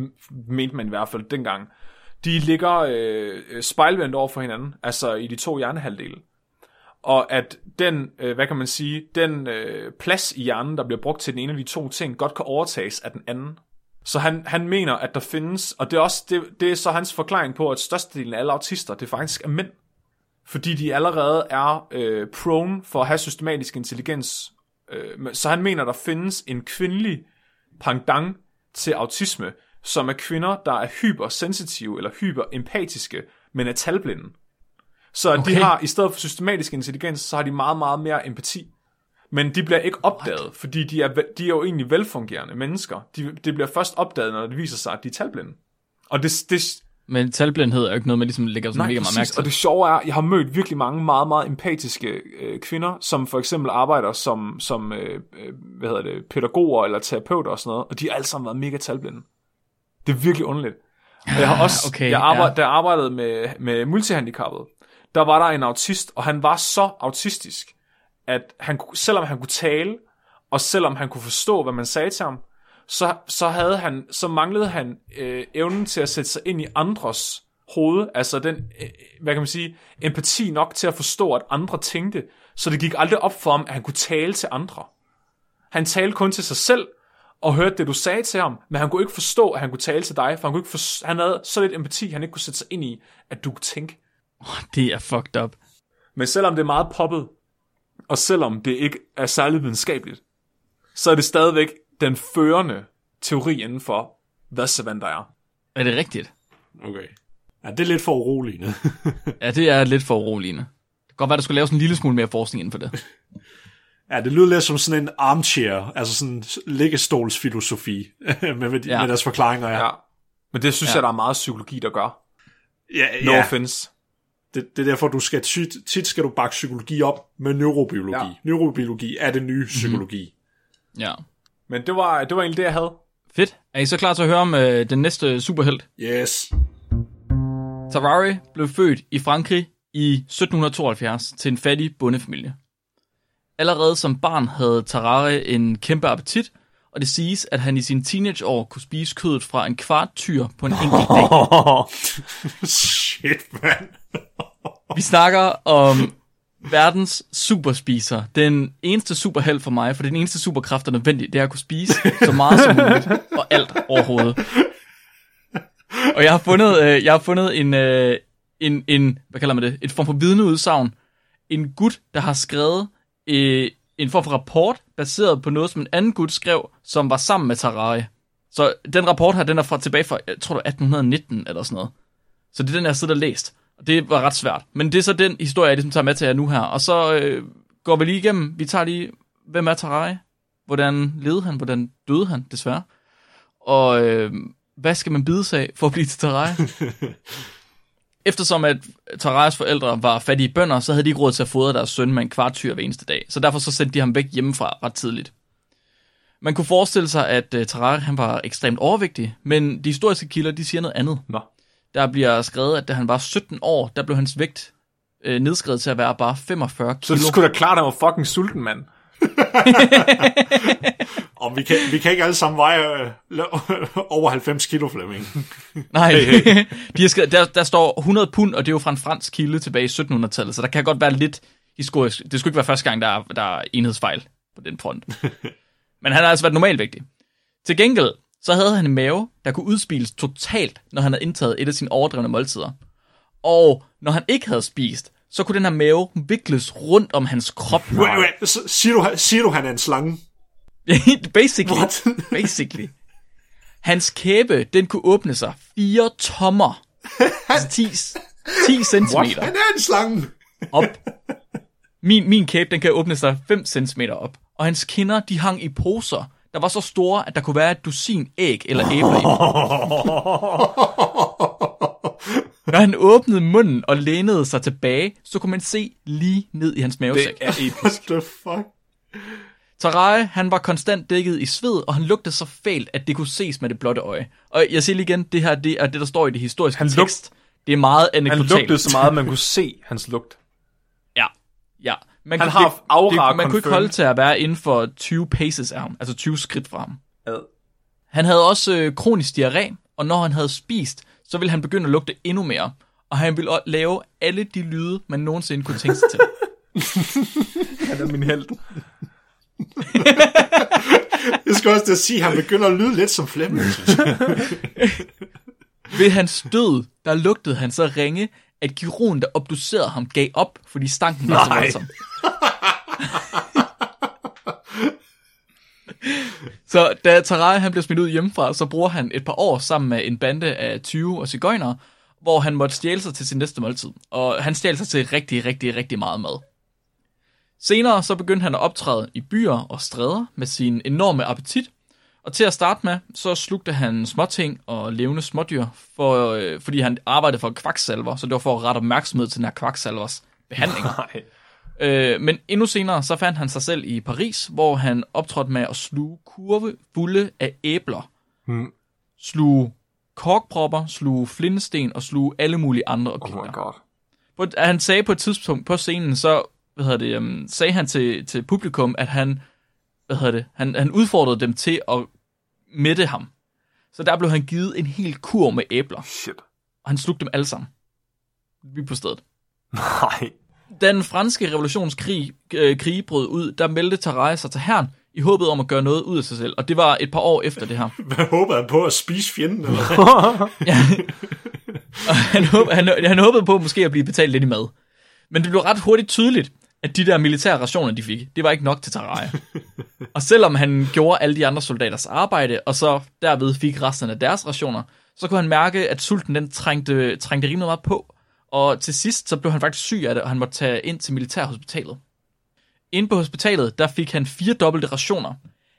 mente man i hvert fald dengang, de ligger øh, spejlvendt over for hinanden, altså i de to hjernehalvdele. Og at den, øh, hvad kan man sige, den øh, plads i hjernen, der bliver brugt til den ene af de to ting, godt kan overtages af den anden. Så han, han mener, at der findes, og det er, også, det, det er så hans forklaring på, at størstedelen af alle autister, det faktisk er mænd fordi de allerede er øh, prone for at have systematisk intelligens. Øh, så han mener, der findes en kvindelig pendant til autisme, som er kvinder, der er hypersensitive eller hyperempatiske, men er talblinde. Så okay. de har, i stedet for systematisk intelligens, så har de meget, meget mere empati. Men de bliver ikke opdaget, What? fordi de er, de er jo egentlig velfungerende mennesker. De, det bliver først opdaget, når det viser sig, at de er talblinde. Og det, det, Men talblindhed er jo ikke noget, man ligesom lægger sådan Nej, mega meget mærke til. Og det sjove er, at jeg har mødt virkelig mange meget, meget empatiske øh, kvinder, som for eksempel arbejder som, som øh, øh, hvad hedder det, pædagoger eller terapeuter og sådan noget, og de har alle sammen været mega talblinde. Det er virkelig underligt. Og jeg har også, okay, jeg arbejde, ja. da jeg arbejdede med, med multihandicappede, der var der en autist, og han var så autistisk, at han, selvom han kunne tale, og selvom han kunne forstå, hvad man sagde til ham, så, så, havde han, så manglede han øh, evnen til at sætte sig ind i andres hoved, altså den, øh, hvad kan man sige, empati nok til at forstå, at andre tænkte, så det gik aldrig op for ham, at han kunne tale til andre. Han talte kun til sig selv, og hørte det, du sagde til ham, men han kunne ikke forstå, at han kunne tale til dig, for han, kunne ikke forstå, han havde så lidt empati, han ikke kunne sætte sig ind i, at du kunne tænke. Det er fucked up. Men selvom det er meget poppet, og selvom det ikke er særlig videnskabeligt, så er det stadigvæk den førende teori inden for, hvad savanter er. Er det rigtigt? Okay. Ja, det er lidt for uroligende. Ja, det er lidt for uroligende. Det kan godt være, der skulle laves en lille smule mere forskning inden for det. ja, det lyder lidt som sådan en armchair, altså sådan liggestolsfilosofi med, med, ja. Med deres forklaringer. Ja, Ja. Men det synes ja. Jeg, der er meget psykologi, der gør. ja, No ja. offense. Det, det er derfor, du skal tit, tit skal du bakke psykologi op med neurobiologi. Ja. Neurobiologi er det nye psykologi. Ja. Men det var, det var egentlig det, jeg havde. Fedt. Er I så klar til at høre om øh, den næste superhelt? Yes. Tarari blev født i Frankrig i 1772 til en fattig bondefamilie. Allerede som barn havde Tarari en kæmpe appetit, og det siges, at han i sine teenageår kunne spise kødet fra en kvart tyr på en enkelt dag. Shit, mand. Vi snakker om verdens superspiser. Den eneste superheld for mig, for den eneste superkraft, der er nødvendig, det er at kunne spise så meget som muligt, og alt overhovedet. Og jeg har fundet, øh, jeg har fundet en, øh, en, en, hvad kalder man det, et form for vidneudsagn. En gut, der har skrevet øh, en form for rapport, baseret på noget, som en anden gut skrev, som var sammen med Tarari. Så den rapport her, den er fra tilbage fra, jeg tror det var 1819 eller sådan noget. Så det er den, jeg har siddet og læst. Og det var ret svært. Men det er så den historie, jeg ligesom tager med til jer nu her. Og så øh, går vi lige igennem. Vi tager lige, hvem er Tarari? Hvordan levede han? Hvordan døde han, desværre? Og øh, hvad skal man bide sig af for at blive til Tarari? Eftersom at Tararis forældre var fattige bønder, så havde de ikke råd til at fodre deres søn med en kvart tyr hver eneste dag. Så derfor så sendte de ham væk hjemmefra ret tidligt. Man kunne forestille sig, at uh, han var ekstremt overvægtig, men de historiske kilder de siger noget andet. Nå. Der bliver skrevet, at da han var 17 år, der blev hans vægt øh, nedskrevet til at være bare 45 Så kilo. du skulle da klart, at han var fucking sulten, mand. Og vi kan, vi kan ikke alle sammen veje øh, over 90 kilo, Flemming. Nej, de har skrevet, der, der står 100 pund, og det er jo fra en fransk kilde tilbage i 1700-tallet, så der kan godt være lidt historisk. Det skulle ikke være første gang, der er, der er enhedsfejl på den front. Men han har altså været normalvægtig. Til gengæld, så havde han en mave, der kunne udspiles totalt, når han havde indtaget et af sine overdrevne måltider. Og når han ikke havde spist, så kunne den her mave vikles rundt om hans krop. Wait, wait, så siger du, siger du, han er en slange? basically. What? basically. Hans kæbe, den kunne åbne sig 4 tommer. Altså 10, 10 centimeter Han er en slange! op. Min, min kæbe, den kan åbne sig 5 cm op. Og hans kinder, de hang i poser, der var så store, at der kunne være et dusin æg eller æbler. Når han åbnede munden og lænede sig tilbage, så kunne man se lige ned i hans Det mavesæk. er episk. What the fuck? Tarai, han var konstant dækket i sved, og han lugtede så fælt, at det kunne ses med det blotte øje. Og jeg siger lige igen, det her det er det, der står i det historiske Han tekst. Det er meget Han anekdotalt. lugtede så meget, man kunne se hans lugt. Ja, ja. Man Han kunne, har aura det, Man kunne ikke holde til at være inden for 20 paces af ham, altså 20 skridt fra ham. Ad. Han havde også øh, kronisk diarré, og når han havde spist, så ville han begynde at lugte endnu mere. Og han ville også lave alle de lyde, man nogensinde kunne tænke sig til. Han er min held. Jeg skal også at sige, at han begynder at lyde lidt som Flemming. Ved hans død, der lugtede han så ringe, at kirurgen, der obducerede ham, gav op, fordi stanken var så Nej. voldsom. så da Tarai han blev smidt ud hjemmefra, så bruger han et par år sammen med en bande af 20 og cigøjnere, hvor han måtte stjæle sig til sin næste måltid. Og han stjal sig til rigtig, rigtig, rigtig meget mad. Senere så begyndte han at optræde i byer og stræder med sin enorme appetit, og til at starte med, så slugte han småting og levende smådyr, for, øh, fordi han arbejdede for kvaksalver, så det var for at rette opmærksomhed til den her kvaksalvers behandling. Nej. øh, men endnu senere, så fandt han sig selv i Paris, hvor han optrådte med at sluge kurve fulde af æbler. Hmm. Sluge korkpropper, sluge flintesten og sluge alle mulige andre Oh objekter. my god. På, han sagde på et tidspunkt på scenen, så hvad hedder det, um, sagde han til, til publikum, at han, hvad hedder det, han, han udfordrede dem til at mætte ham. Så der blev han givet en hel kur med æbler, Shit. og han slugte dem alle sammen. Vi på stedet. Nej. Da den franske revolutionskrig øh, krig brød ud, der meldte Tarai sig til herren i håbet om at gøre noget ud af sig selv. Og det var et par år efter det her. Hvad håber han på at spise fjenden? Eller? Ja. Og han, håb, han, han håbede på måske at blive betalt lidt i mad. Men det blev ret hurtigt tydeligt, at de der militære rationer, de fik, det var ikke nok til Taraya. og selvom han gjorde alle de andre soldaters arbejde, og så derved fik resten af deres rationer, så kunne han mærke, at sulten den trængte, trængte rimelig meget på. Og til sidst, så blev han faktisk syg af det, og han måtte tage ind til militærhospitalet. Inde på hospitalet, der fik han fire dobbelte rationer.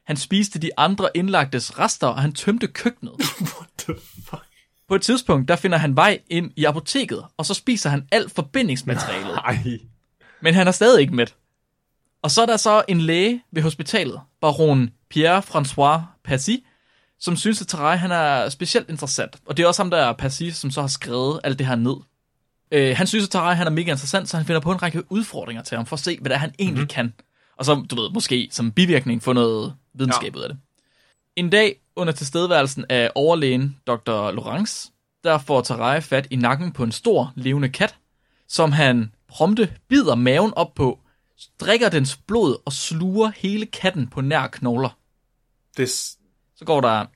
Han spiste de andre indlagtes rester, og han tømte køkkenet. What the fuck? På et tidspunkt, der finder han vej ind i apoteket, og så spiser han alt forbindingsmaterialet. Nej. Men han er stadig ikke mæt. Og så er der så en læge ved hospitalet, baron Pierre-François Passy, som synes, at Tarai han er specielt interessant. Og det er også ham, der er Passy, som så har skrevet alt det her ned. Øh, han synes, at Tarai han er mega interessant, så han finder på en række udfordringer til ham, for at se, hvad det er, han egentlig mm-hmm. kan. Og så, du ved, måske som bivirkning få noget videnskab ja. ud af det. En dag under tilstedeværelsen af overlægen Dr. Laurence, der får Tarai fat i nakken på en stor levende kat, som han prompte bider maven op på, drikker dens blod og sluger hele katten på nær knogler. Det, Så går der,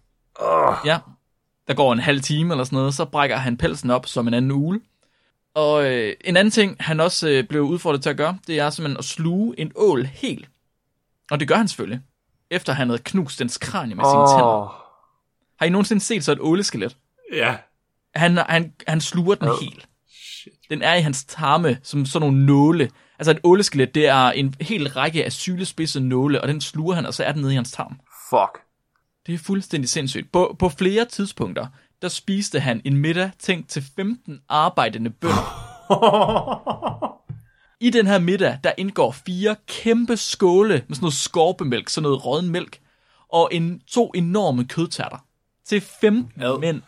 uh, ja, der går en halv time eller sådan noget, så brækker han pelsen op som en anden ule. Og øh, en anden ting, han også øh, blev udfordret til at gøre, det er simpelthen at sluge en ål helt. Og det gør han selvfølgelig, efter han havde knust dens kranie med sine tænder. Har I nogensinde set så et åleskelet? Ja. Han, han, han sluger den Ad. helt. Den er i hans tarme, som sådan nogle nåle. Altså et åleskelet, det er en hel række af sylespidse nåle, og den sluger han, og så er den nede i hans tarm. fuck. Det er fuldstændig sindssygt. På, på flere tidspunkter, der spiste han en middag tænkt til 15 arbejdende bønder. I den her middag, der indgår fire kæmpe skåle med sådan noget skorpemælk, sådan noget rådden mælk, og en, to enorme kødtærter. Til 15 Ad. mænd.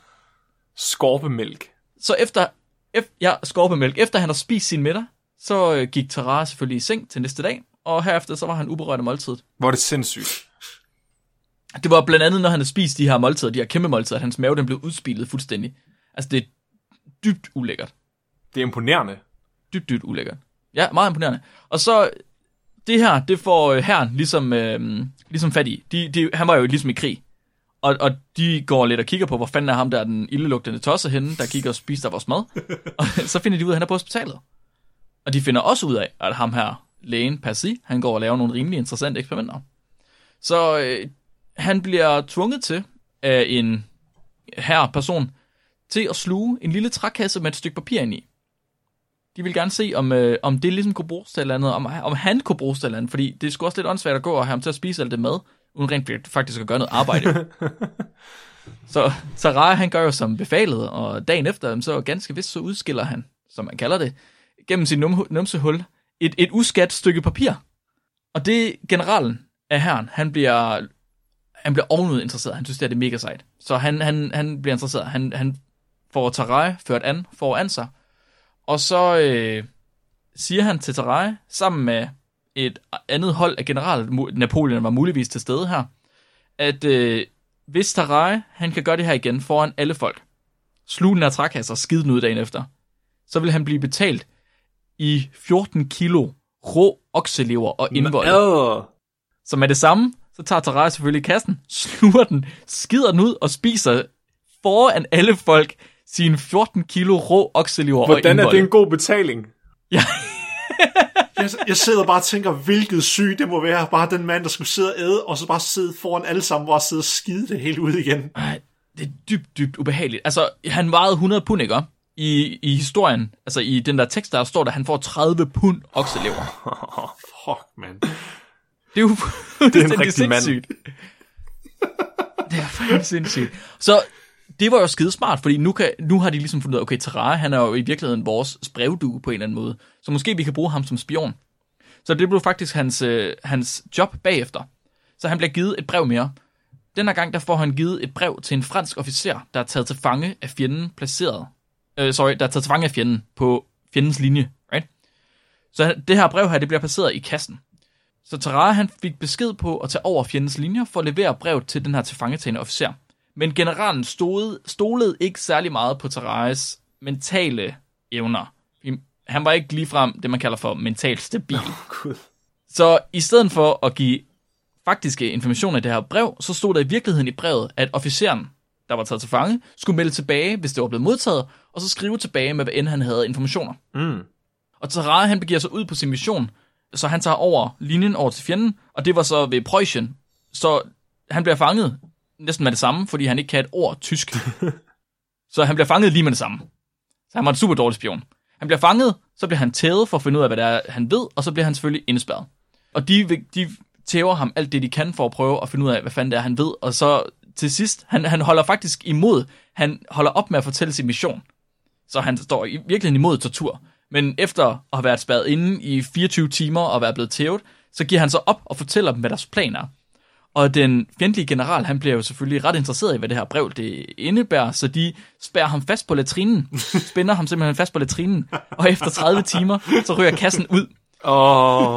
Skorpemælk. Så efter, efter ja, skorpemælk, efter han har spist sin middag, så øh, gik Tara selvfølgelig i seng til næste dag, og herefter så var han uberørt af måltidet. Hvor er det sindssygt. Det var blandt andet, når han havde spist de her måltider, de her kæmpe måltider, at hans mave den blev udspilet fuldstændig. Altså det er dybt ulækkert. Det er imponerende. Dybt, dybt ulækkert. Ja, meget imponerende. Og så, det her, det får øh, herren ligesom, øh, ligesom fat i. De, de, han var jo ligesom i krig. Og, og de går lidt og kigger på, hvor fanden er ham der, den ildelugtende tosser henne, der kigger og spiser vores mad. og så finder de ud af, at han er på hospitalet. Og de finder også ud af, at ham her, lægen Percy, han går og laver nogle rimelig interessante eksperimenter. Så øh, han bliver tvunget til af en her person til at sluge en lille trækasse med et stykke papir ind i. De vil gerne se, om, øh, om det ligesom kunne bruges til eller andet, om, om han kunne bruges til eller andet, fordi det er sgu også lidt åndssvagt at gå og have ham til at spise alt det mad, uden rent faktisk at gøre noget arbejde. så Raja, han gør jo som befalet, og dagen efter, så ganske vist, så udskiller han, som man kalder det, gennem sin num- numsehul, et, et uskat stykke papir. Og det generalen af herren, han bliver, han bliver ovenud interesseret. Han synes, det er det mega sejt. Så han, han, han bliver interesseret. Han, han får Tarai ført an foran sig. Og så øh, siger han til Tarai, sammen med et andet hold af general, Napoleon var muligvis til stede her, at øh, hvis Tarai, han kan gøre det her igen foran alle folk, sluge den her trækasse og skide den ud dagen efter, så vil han blive betalt i 14 kilo rå okselever og indvold. Ad. Så med det samme, så tager Tarai selvfølgelig kassen, sluger den, skider den ud og spiser foran alle folk sine 14 kilo rå okselever og Hvordan er indvold. det en god betaling? Ja, Jeg, jeg sidder bare og tænker, hvilket syg det må være. Bare den mand, der skulle sidde og æde, og så bare sidde foran alle sammen, og sidde og skide det helt ud igen. Ej, det er dybt, dybt ubehageligt. Altså, han vejede 100 pund, ikke? I, I historien, altså i den der tekst, der står der, at han får 30 pund okselever. Fuck, man. Det er jo Det er en rigtig mand. sindssygt. Det er fucking sindssygt. Så det var jo skidesmart, fordi nu, kan, nu har de ligesom fundet ud af, okay, Terraria, han er jo i virkeligheden vores brevdue på en eller anden måde. Så måske vi kan bruge ham som spion. Så det blev faktisk hans, øh, hans job bagefter. Så han bliver givet et brev mere. Den her gang, der får han givet et brev til en fransk officer, der er taget til fange af fjenden placeret. Øh, sorry, der er taget til fange af fjenden på fjendens linje, right? Så det her brev her, det bliver placeret i kassen. Så Terraria, han fik besked på at tage over fjendens linjer for at levere brevet til den her tilfangetagende officer. Men generalen stod, stolede ikke særlig meget på Terrarias mentale evner. Han var ikke ligefrem det, man kalder for mentalt stabil. Gud. Så i stedet for at give faktiske informationer i det her brev, så stod der i virkeligheden i brevet, at officeren, der var taget til fange, skulle melde tilbage, hvis det var blevet modtaget, og så skrive tilbage med, hvad end han havde informationer. Mm. Og Terraria, han begiver sig ud på sin mission, så han tager over linjen over til fjenden, og det var så ved Preussen. Så han bliver fanget næsten med det samme, fordi han ikke kan et ord tysk. så han bliver fanget lige med det samme. Så han var en super dårlig spion. Han bliver fanget, så bliver han tævet for at finde ud af, hvad det er, han ved, og så bliver han selvfølgelig indespærret. Og de, de tæver ham alt det, de kan for at prøve at finde ud af, hvad fanden det er, han ved. Og så til sidst, han, han holder faktisk imod. Han holder op med at fortælle sin mission. Så han står i virkeligheden imod tortur. Men efter at have været spærret inde i 24 timer og være blevet tævet, så giver han så op og fortæller dem, hvad deres plan er. Og den fjendtlige general, han bliver jo selvfølgelig ret interesseret i, hvad det her brev det indebærer, så de spærrer ham fast på latrinen, spænder ham simpelthen fast på latrinen, og efter 30 timer, så ryger kassen ud. Åh,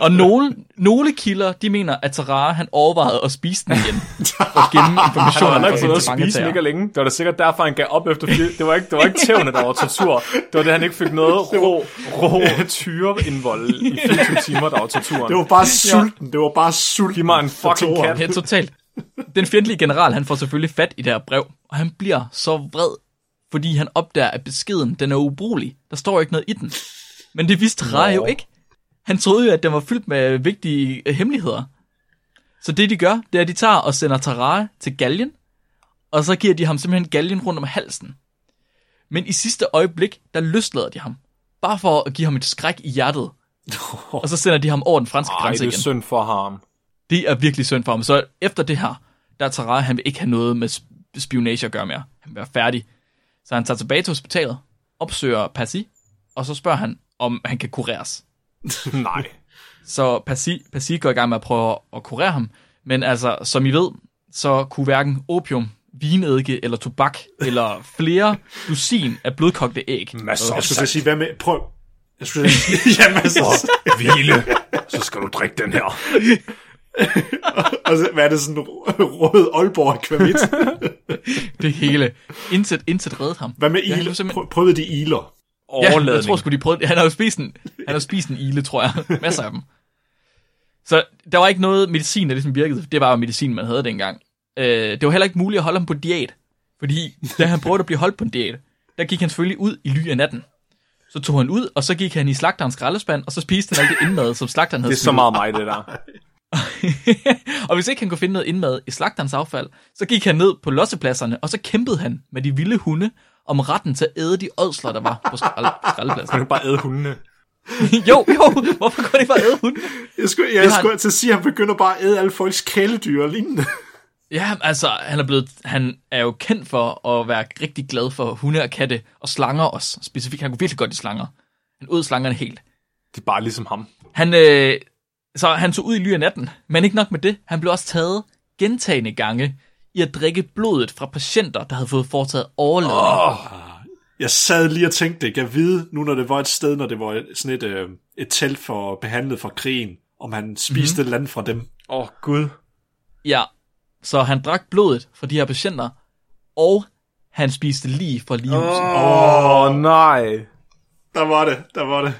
og nogle, nogle kilder, de mener, at Tarara, han overvejede at spise den igen, for at gemme han har ikke fået noget at spise mega længe. Det var da sikkert derfor, han gav op efter fire. Det var ikke, det var ikke tævne, der var tortur. Det var det, han ikke fik noget rå, rå tyreindvold i 24 timer, der var torturen. Det var bare sulten. Det var bare sulten. Giv mig en fucking kat. Ja, totalt. Den fjendtlige general, han får selvfølgelig fat i det her brev, og han bliver så vred, fordi han opdager, at beskeden, den er ubrugelig. Der står ikke noget i den. Men det vidste Ra jo ikke. Han troede jo, at den var fyldt med vigtige øh, hemmeligheder. Så det, de gør, det er, at de tager og sender Tarare til galgen, og så giver de ham simpelthen galgen rundt om halsen. Men i sidste øjeblik, der løslader de ham. Bare for at give ham et skræk i hjertet. Og så sender de ham over den franske Ej, grænse det er igen. synd for ham. Det er virkelig synd for ham. Så efter det her, der er Tarai, han vil ikke have noget med sp- spionage at gøre mere. Han vil være færdig. Så han tager tilbage til hospitalet, opsøger Passy, og så spørger han, om han kan kureres. Nej. Så Passy, Passy går i gang med at prøve at kurere ham. Men altså, som I ved, så kunne hverken opium, vinedike eller tobak, eller flere dusin af blødkogte æg. Masser Jeg skulle sige, hvad med... Prøv. Jeg skulle sige, jamen altså. Hvile. Så skal du drikke den her. Og så, hvad er det sådan rød Aalborg kvamit? Det hele. Intet, intet reddede ham. Hvad med Ja, iler? simpelthen- Prøv, prøvede de iler? Ja, jeg Overladning. tror sgu, de prøvede Han har jo spist en, han har spist en ile, tror jeg. Masser af dem. Så der var ikke noget medicin, der ligesom virkede. Det var jo medicin, man havde dengang. Øh, det var heller ikke muligt at holde ham på diæt. Fordi da han prøvede at blive holdt på en diæt, der gik han selvfølgelig ud i ly af natten. Så tog han ud, og så gik han i slagterens skraldespand, og så spiste han alt det indmad, som slagteren havde Det er så meget mig, det der. og hvis ikke han kunne finde noget indmad i slagterens affald, så gik han ned på lossepladserne, og så kæmpede han med de vilde hunde om retten til at æde de ådsler, der var på skrald- skraldepladsen. Kan du bare æde hundene? jo, jo, hvorfor kunne de bare æde hunde? Jeg skulle, jeg Det har skulle til at sige, at han begynder bare at æde alle folks kæledyr og lignende. Ja, altså, han er, blevet, han er jo kendt for at være rigtig glad for hunde og katte, og slanger også, specifikt. Han kunne virkelig godt lide slanger. Han ud slangerne helt. De er bare ligesom ham. Han, øh, så han tog ud i ly af natten, men ikke nok med det. Han blev også taget gentagende gange i at drikke blodet fra patienter, der havde fået foretaget overladning. Oh. Jeg sad lige og tænkte, det kan vide, nu når det var et sted, når det var sådan et, øh, et telt for behandlet for krigen, om han spiste mm-hmm. land fra dem. Åh, oh, Gud. Ja, så han drak blodet fra de her patienter, og han spiste lige fra livet. Oh. Åh, oh, nej. Der var det, der var det.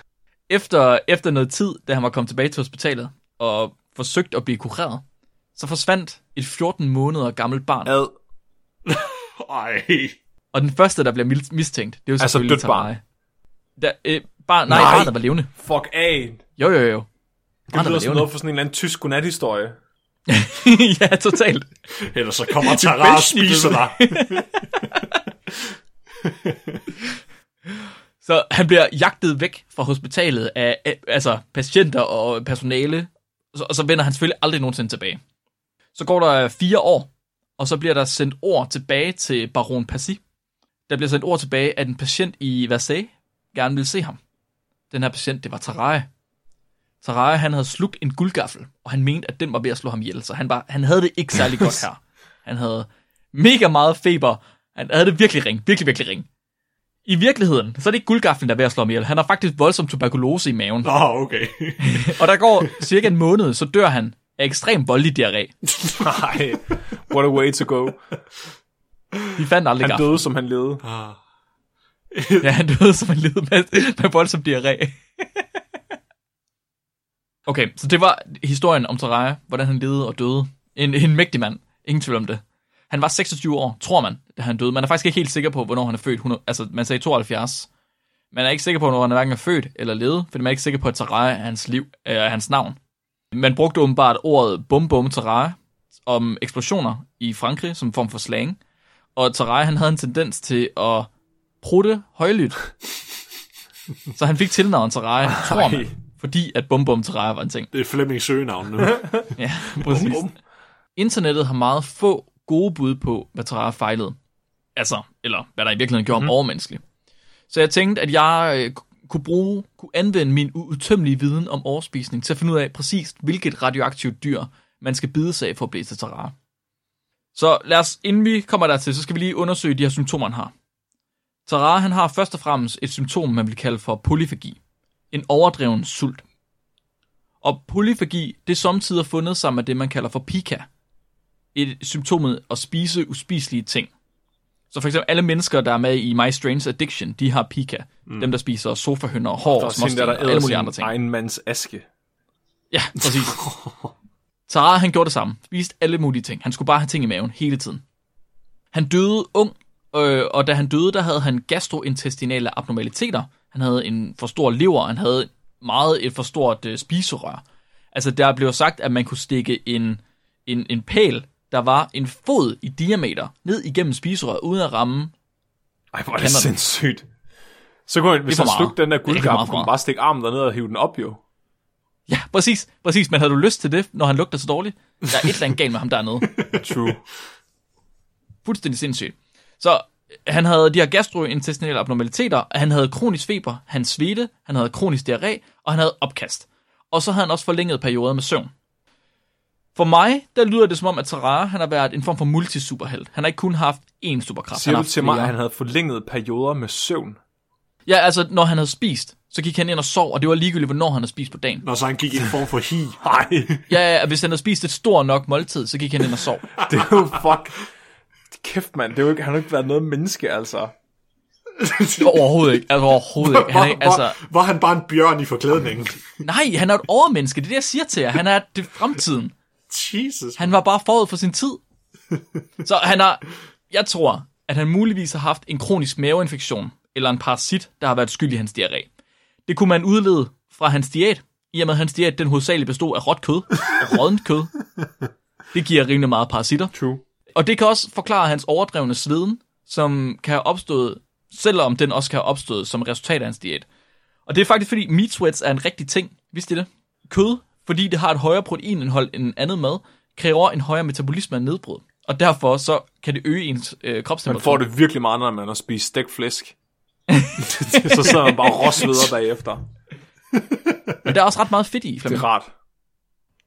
Efter, efter noget tid, da han var kommet tilbage til hospitalet og forsøgt at blive kureret, så forsvandt et 14 måneder gammelt barn. Ad. Ej. Og den første, der bliver mistænkt, det er jo Altså selvfølgelig dødt barn? Der, øh, barn, nej, Nej. barnet var levende. Fuck af. Jo, jo, jo. Det lyder som noget for sådan en eller anden tysk godnat-historie. ja, totalt. Ellers så kommer Tara og spiser dig. Så han bliver jagtet væk fra hospitalet af, af altså patienter og personale, og så, og så vender han selvfølgelig aldrig nogensinde tilbage. Så går der fire år, og så bliver der sendt ord tilbage til baron Passy. Der bliver sendt ord tilbage, at en patient i Versailles gerne vil se ham. Den her patient, det var Tarai. Tarai, han havde slugt en guldgaffel, og han mente, at den var ved at slå ham ihjel, så han, var, han havde det ikke særlig godt her. Han havde mega meget feber. Han havde det virkelig ring, virkelig, virkelig ring. I virkeligheden, så er det ikke guldgaflen, der er ved at slå ham ihjel. Han har faktisk voldsom tuberkulose i maven. Nå, okay. Og der går cirka en måned, så dør han af ekstrem voldelig diarré. Nej. What a way to go. De fandt aldrig Han døde, som han levede. Ja, han døde som en led med, med voldsom diarré. okay, så det var historien om Taraya, hvordan han levede og døde. En, en mægtig mand. Ingen tvivl om det. Han var 26 år, tror man, da han døde. Man er faktisk ikke helt sikker på, hvornår han er født. 100, altså, man sagde 72. Man er ikke sikker på, hvornår han hverken er født eller levet, fordi man er ikke sikker på, at Taraya er hans, liv, er hans navn. Man brugte åbenbart ordet bum bum Taraya om eksplosioner i Frankrig som form for slang. Og Taraya, han havde en tendens til at prutte højlydt. Så han fik tilnavnet Taraya, tror man. Fordi at bum bum Taraya var en ting. Det er Flemming søgenavn nu. Ja, præcis. Internettet har meget få gode bud på, hvad Taraya fejlede. Altså, eller hvad der i virkeligheden gjorde mm-hmm. ham overmenneskelig. Så jeg tænkte, at jeg øh, kunne bruge, kunne anvende min uudtømmelige viden om overspisning til at finde ud af præcis, hvilket radioaktivt dyr man skal bide sig af for at blive til Så lad os, inden vi kommer dertil, så skal vi lige undersøge de her symptomer, han har. Terrar, han har først og fremmest et symptom, man vil kalde for polyfagi. En overdreven sult. Og polyfagi, det er samtidig fundet sammen med det, man kalder for pika. Et symptomet at spise uspiselige ting. Så for eksempel alle mennesker, der er med i My Strange Addiction, de har pika. Mm. Dem, der spiser sofahønder, hår og småsten og alle mulige andre ting. egen mands aske. Ja, præcis. Tara, han gjorde det samme. Spiste alle mulige ting. Han skulle bare have ting i maven hele tiden. Han døde ung, øh, og da han døde, der havde han gastrointestinale abnormaliteter. Han havde en for stor lever, han havde meget et for stort øh, spiserør. Altså, der blev sagt, at man kunne stikke en, en, en pæl, der var en fod i diameter, ned igennem spiserøret, uden at ramme. Ej, hvor er det Kender den. sindssygt. Så kunne han, hvis han slugte den der er for kunne han meget. bare stikke armen derned og hive den op, jo. Ja, præcis, præcis. Men havde du lyst til det, når han lugter så dårligt? Der er et eller andet galt med ham dernede. True. Fuldstændig sindssygt. Så øh, han havde de her gastrointestinale abnormaliteter, han havde kronisk feber, han svedte, han havde kronisk diarré, og han havde opkast. Og så havde han også forlænget perioder med søvn. For mig, der lyder det som om, at Terrar, han har været en form for multisuperhelt. Han har ikke kun haft én superkraft. Siger han du til mig, at han havde forlænget perioder med søvn? Ja, altså, når han havde spist, så gik han ind og sov, og det var ligegyldigt, hvornår han havde spist på dagen. Når så han gik i en form for hi. Nej, Ja, ja, hvis han havde spist et stort nok måltid, så gik han ind og sov. det er jo fuck. Kæft, mand. Det er jo ikke, han har ikke været noget menneske, altså. Overhovedet ikke. Altså, overhovedet ikke. Han er, ikke- altså, var, var han bare en bjørn i forklædningen? nej, han er et overmenneske. Det er det, jeg siger til jer. Han er det fremtiden. Jesus. Han var bare forud for sin tid. Så han har, jeg tror, at han muligvis har haft en kronisk maveinfektion, eller en parasit, der har været skyld i hans diarré. Det kunne man udlede fra hans diæt, i og med at hans diæt den hovedsageligt bestod af råt kød og rådent kød. Det giver rimelig meget parasitter. True. Og det kan også forklare hans overdrevne sveden, som kan have opstået, selvom den også kan have opstået som resultat af hans diæt. Og det er faktisk fordi meat sweats er en rigtig ting. Vidste I det? Kød, fordi det har et højere proteinindhold end andet mad, kræver en højere metabolisme af nedbrud. Og derfor så kan det øge ens øh, Man kropstemperatur. får det virkelig meget, når man har spist stegt flæsk. så sidder man bare råsveder bagefter. Men der er også ret meget fedt i, Det Flemming. er rart.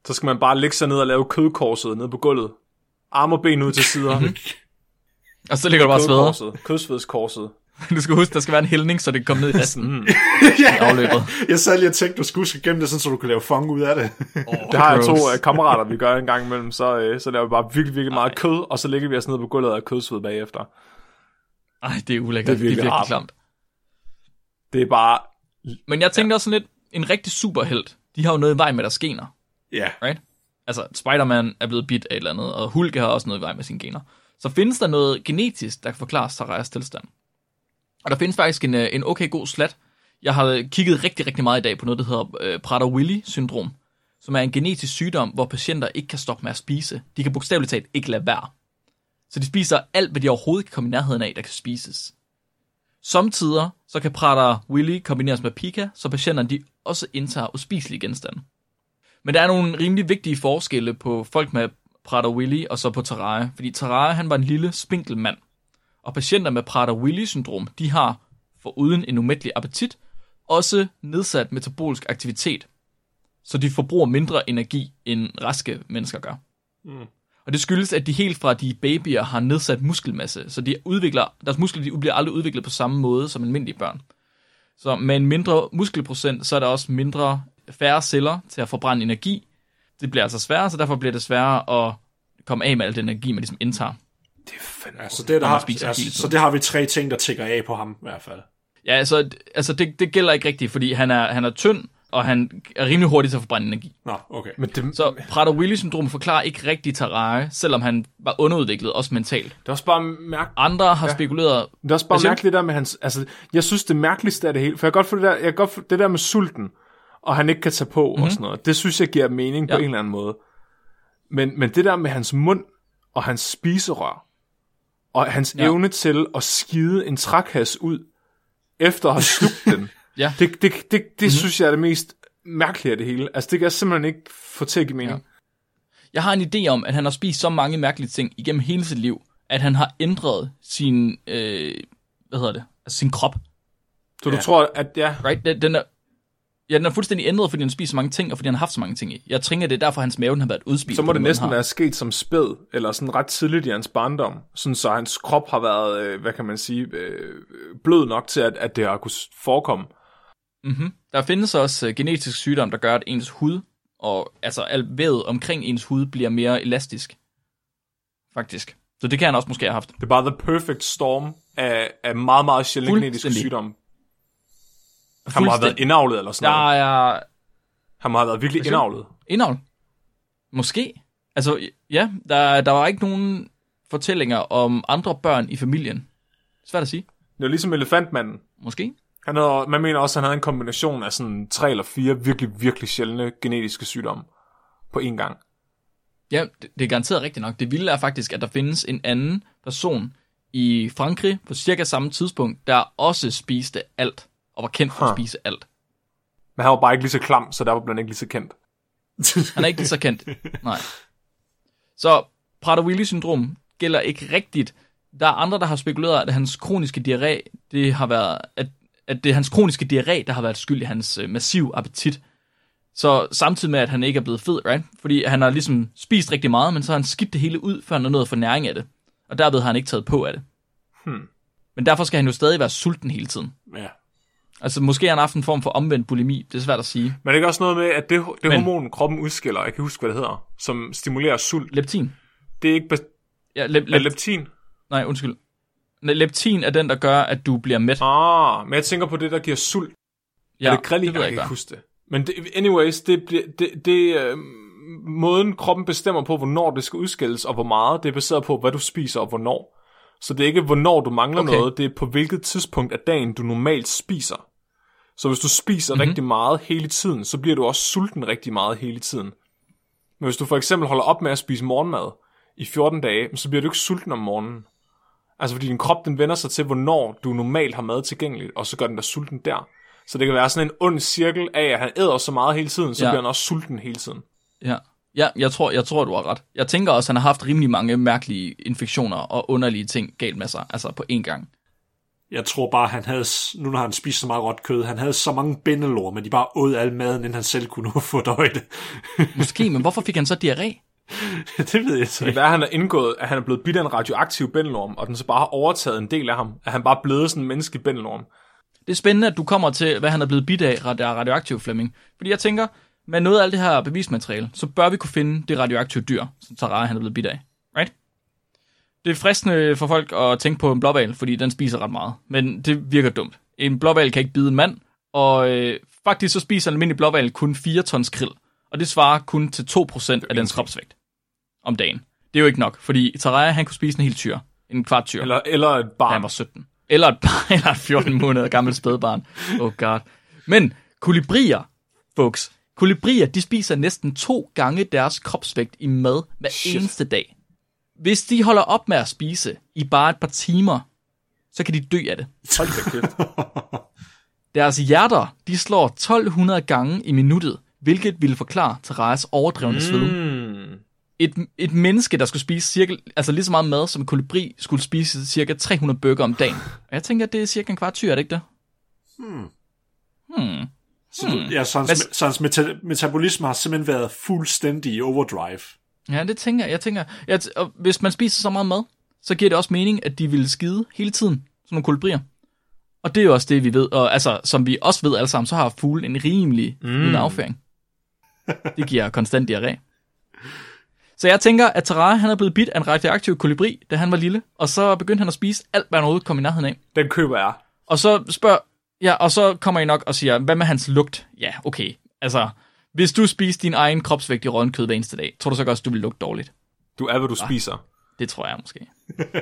Så skal man bare lægge sig ned og lave kødkorset nede på gulvet. Arme og ben ud til sider. Og så ligger du bare sveder. Kødsvedskorset. Du skal huske, der skal være en hældning, så det kan komme ned i resten Mm. i afløbet. Jeg sad lige og tænkte, du skulle huske gennem det, sådan, så du kunne lave fang ud af det. Det har jeg to gross. uh, kammerater, vi gør en gang imellem. Så, uh, så laver vi bare virkelig, virkelig meget kød, og så ligger vi os ned på gulvet og kødsved bagefter. Ej, det er ulækkert. Det Det er er virkelig virkelig rart. klamt. Det er bare... Men jeg tænkte også sådan lidt, en rigtig superhelt, de har jo noget i vej med deres gener. Ja. right? Altså, Spider-Man er blevet bidt af et eller andet, og Hulk har også noget i vej med sine gener. Så findes der noget genetisk, der kan forklare Sarayas tilstand. Og der findes faktisk en, øh, en okay god slat. Jeg har kigget rigtig, rigtig meget i dag på noget, der hedder øh, Prader-Willi-syndrom, som er en genetisk sygdom, hvor patienter ikke kan stoppe med at spise. De kan bogstaveligt talt ikke lade være. Så de spiser alt, hvad de overhovedet kan komme i nærheden af, der kan spises. Samtidig så kan Prader-Willi kombineres med Pika, så patienterne de også indtager uspiselige genstande. Men der er nogle rimelig vigtige forskelle på folk med Prader-Willi og så på Tarare, fordi Tarare han var en lille, spinkel mand. Og patienter med Prader-Willi-syndrom, de har, foruden en umættelig appetit, også nedsat metabolisk aktivitet. Så de forbruger mindre energi, end raske mennesker gør. Mm. Og det skyldes, at de helt fra de babyer har nedsat muskelmasse, så de udvikler, deres muskler de bliver aldrig udviklet på samme måde som almindelige børn. Så med en mindre muskelprocent, så er der også mindre færre celler til at forbrænde energi. Det bliver altså sværere, så derfor bliver det sværere at komme af med al den energi, man ligesom indtager. Det er fandme... Ja, så, det, der har, spiser altså, så det har vi tre ting, der tigger af på ham i hvert fald. Ja, altså, altså det, det gælder ikke rigtigt, fordi han er, han er tynd, og han er rimelig hurtig til at forbrænde energi. Nå, okay. Men det, Så Prader-Willi-syndrom forklarer ikke rigtigt Terraria, selvom han var underudviklet, også mentalt. det er også bare mærkeligt. Andre har Ja. spekuleret, Det er også bare du? mærkeligt det der med hans... Altså, jeg synes, det mærkeligste af det hele... For jeg kan godt få det der, jeg kan godt få det der med sulten, og han ikke kan tage på mm-hmm. og sådan noget. Det synes jeg giver mening ja. på en eller anden måde. Men, men det der med hans mund og hans spiserør, og hans ja. Evne til at skide en trækasse ud, efter at have slugt den, Ja. det, det, det, det mm-hmm. synes jeg er det mest mærkelige af det hele. Altså, det kan jeg simpelthen ikke få til at give mening. Ja. jeg har en idé om, at han har spist så mange mærkelige ting igennem hele sit liv, at han har ændret sin, øh, hvad hedder det, altså sin krop. Så du Ja. tror, at ja, Right? Den, den er, Ja, den er fuldstændig ændret, fordi han spiser så mange ting, og fordi han har haft så mange ting i. Jeg tænker, det er derfor, hans mave har været udspist. Så må det næsten være sket som spæd, eller sådan ret tidligt i hans barndom, sådan så hans krop har været, øh, hvad kan man sige, øh, blød nok til, at, at det har kunne forekomme. Mm-hmm. Der findes også uh, genetisk sygdom, der gør, at ens hud, og altså alt vævet omkring ens hud, bliver mere elastisk. Faktisk. Så det kan han også måske have haft. Det er bare the perfect storm af, af meget, meget sjældne genetiske sygdomme. Han må have været indavlet eller sådan noget. er Han må have været virkelig indavlet. indhold. Måske. Altså, ja, der, der var ikke nogen fortællinger om andre børn i familien. Svært at sige. Det er ligesom elefantmanden. Måske. Han havde, man mener også, at han havde en kombination af sådan tre eller fire virkelig, virkelig sjældne genetiske sygdomme på én gang. Ja, det, det er garanteret rigtigt nok. Det vilde er faktisk, at der findes en anden person i Frankrig på cirka samme tidspunkt, der også spiste alt, og var kendt for at Huh. spise alt. Men han var bare ikke lige så klam, så der blev han ikke lige så kendt. Han er ikke lige så kendt. Nej. Så Prader-Willi-syndrom gælder ikke rigtigt. Der er andre, der har spekuleret, at hans kroniske diarré, det har været, at, at det er hans kroniske diarré, der har været skyld i hans øh, massiv appetit. Så samtidig med, at han ikke er blevet fed, right? Fordi han har ligesom spist rigtig meget, men så har han skidt det hele ud, før han har nået at få næring af det. Og derved har han ikke taget på af det. Hmm. Men derfor skal han jo stadig være sulten hele tiden. ja. Altså måske har han haft en form for omvendt bulimi, det er svært at sige. Men det er ikke også noget med, at det, det Men- hormon, kroppen udskiller, jeg kan huske, hvad det hedder, som stimulerer sult, Leptin. det er ikke bes- Ja, lep, er lep, leptin. nej, undskyld. Nej, Leptin er den, der gør, at du bliver mæt. Ah, men jeg tænker på det, der giver sult. Ja, er det grillig? det jeg jeg ikke, huske det. Men det, anyways, det, bliver- det, det øh, måden kroppen bestemmer på, hvornår det skal udskilles, og hvor meget, det er baseret på, hvad du spiser og hvornår. Så det er ikke, hvornår du mangler okay. noget, det er på hvilket tidspunkt af dagen, du normalt spiser. Så hvis du spiser Mhm. mm-hmm. rigtig meget hele tiden, så bliver du også sulten rigtig meget hele tiden. Men hvis du for eksempel holder op med at spise morgenmad i 14 dage, så bliver du ikke sulten om morgenen. Altså fordi din krop, den vender sig til, hvornår du normalt har mad tilgængeligt, og så gør den dig sulten der. Så det kan være sådan en ond cirkel af, at han æder så meget hele tiden, så ja. bliver han også sulten hele tiden. Ja, ja jeg, tror, jeg tror, du har ret. Jeg tænker også, at han har haft rimelig mange mærkelige infektioner og underlige ting galt med sig, altså på én gang. Jeg tror bare, han havde, nu når han spiste så meget råt kød, han havde så mange bindelår, men de bare åd al maden, inden han selv kunne nå få det. Måske, men hvorfor fik han så diarré? det ved jeg så Det ikke. være, at han er indgået, at han er blevet bidt af en radioaktiv bændelorm, og den så bare har overtaget en del af ham. At han bare er blevet sådan en menneskelig bændelorm. Det er spændende, at du kommer til, hvad han er blevet bidt af af radioaktiv Flemming. Fordi jeg tænker, med noget af alt det her bevismateriale, så bør vi kunne finde det radioaktive dyr, som Tarare han er blevet bidt af. Det er fristende for folk at tænke på en blåval, fordi den spiser ret meget. Men det virker dumt. En blåval kan ikke bide en mand, og øh, faktisk så spiser en almindelig blåval kun 4 tons krill. Og det svarer kun til 2% af dens kropsvægt om dagen. Det er jo ikke nok, fordi Tarare han kunne spise en hel tyr. En kvart tyr. Eller, eller et da barn. han var 17. Eller et, barn, eller et 14 måneder gammelt spædbarn. Oh god. Men kolibrier, folks, kolibrier, de spiser næsten to gange deres kropsvægt i mad hver Shit. eneste dag. Hvis de holder op med at spise i bare et par timer, så kan de dø af det. Hold da kæft. Deres hjerter, de slår 1200 gange i minuttet, hvilket ville forklare Therese overdrevne sved. Mm. Et, et menneske, der skulle spise cirka, altså lige så meget mad, som en kolibri skulle spise cirka 300 burger om dagen. Og jeg tænker, at det er cirka en kvart er det ikke det? Hmm. Så, du, ja, så hans, Hvad- så hans meta- metabolisme har simpelthen været fuldstændig i overdrive. Ja, det tænker jeg. Jeg tænker, at og hvis man spiser så meget mad, så giver det også mening, at de vil skide hele tiden, som nogle kolibrier. Og det er jo også det, vi ved. Og altså, som vi også ved alle sammen, så har fugle en rimelig mm. afføring. Det giver konstant diarré. Så jeg tænker, at Tarare, han er blevet bidt af en radioaktiv kolibri, da han var lille, og så begyndte han at spise alt, hvad han overhovedet kom i nærheden af. Den køber jeg. Og så spørger, ja, og så kommer I nok og siger, hvad med hans lugt? Ja, okay. Altså, hvis du spiser din egen kropsvægt i rådden kød hver eneste dag, tror du så også, du vil lugte dårligt? Du er, hvad du spiser. Det tror jeg måske.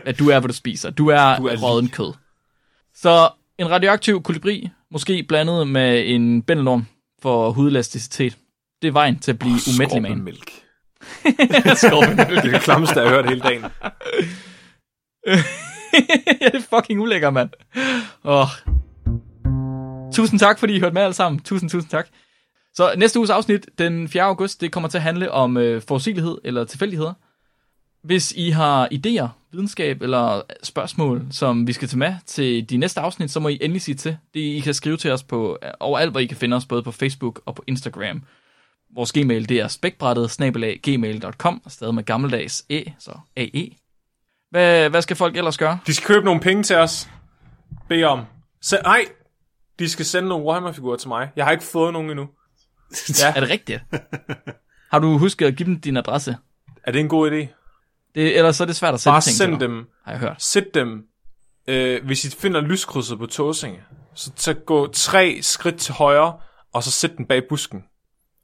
At du er, hvad du spiser. Du er, Du er rådden kød. Så en radioaktiv kolibri, måske blandet med en bændelorm for hudelasticitet, det er vejen til at blive oh, umættelig man. Skorpenmælk. Skorpenmælk. Det er det klammeste, jeg har hørt hele dagen. ja, det er fucking ulækker, mand. Oh. Tusind tak, fordi I hørte med alle sammen. Tusind, tusind tak. Så næste uges afsnit, den 4. august, det kommer til at handle om øh, forudsigelighed eller tilfældigheder. Hvis I har idéer, videnskab eller spørgsmål, som vi skal tage med til de næste afsnit, så må I endelig sige til. Det, I kan skrive til os på øh, overalt, hvor I kan finde os, både på Facebook og på Instagram. Vores gmail, det er spækbrættet, snabelag, gmail.com, stadig med gammeldags e, så AE. Hvad, hvad skal folk ellers gøre? De skal købe nogle penge til os. Be om. Se, ej, de skal sende nogle Warhammer-figurer til mig. Jeg har ikke fået nogen endnu. Ja. Er det rigtigt? Har du husket at give dem din adresse? Er det en god idé? Det, ellers så er det svært at sende Bare ting send til dig, dem. har jeg hørt. Sæt dem. Øh, hvis I finder lyskrydset på Tåsinge, så, så gå tre skridt til højre, og så sæt den bag busken.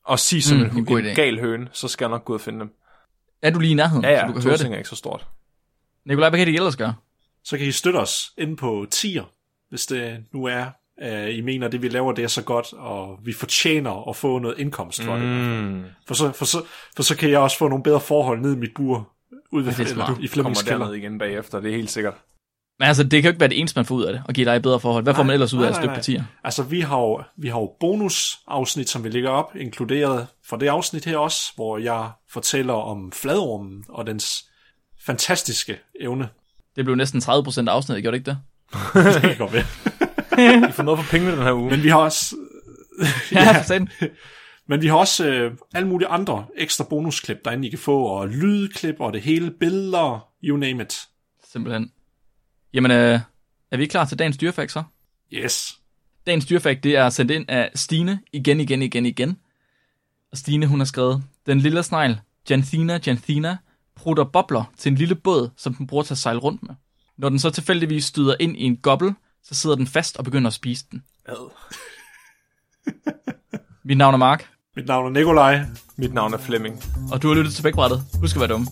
Og sig som Mm, en en, god en gal høne, så skal jeg nok gå ud og finde dem. Er du lige i nærheden, Ja, så ja, du kan høre det? Er ikke så stort. Nikolaj, hvad kan de ellers gøre? Så kan I støtte os inde på tier, hvis det nu er, at I mener, det vi laver, det er så godt, og vi fortjener at få noget indkomst for det. Mm. For så, for, så, for så kan jeg også få nogle bedre forhold ned i mit bur, ude ved, Det er eller, i Kommer Flemmings kælder. derned igen bagefter, det er helt sikkert. Men altså, det kan jo ikke være det eneste, man får ud af det, og give dig et bedre forhold. Hvad får man ellers ud af at nej, støtte nej. partier? Altså, vi har jo, vi har jo bonusafsnit, som vi lægger op, inkluderet for det afsnit her også, hvor jeg fortæller om fladormen og dens fantastiske evne. Det blev næsten 30% af afsnittet, gjorde det ikke det? Det kan godt være. I får noget for pengene den her uge. Men vi har også, Ja, satan. men vi har også øh, alle mulige andre ekstra bonusklip, derinde I kan få, og lydklip og det hele, billeder, you name it. Simpelthen. Jamen, øh, er vi klar til dagens dyrefakt så? Yes. Dagens dyrefakt, det er sendt ind af Stine igen, igen, igen, igen. Og Stine, hun har skrevet, den lille snegl, Janthina janthina, prutter bobler til en lille båd, som den bruger til at sejle rundt med. Når den så tilfældigvis støder ind i en gobbel, så sidder den fast og begynder at spise den. Ad. Mit navn er Mark, Mit navn er Nikolaj. Mit navn er Flemming. og du har lyttet til Bækbrættet. Husk at være dumme.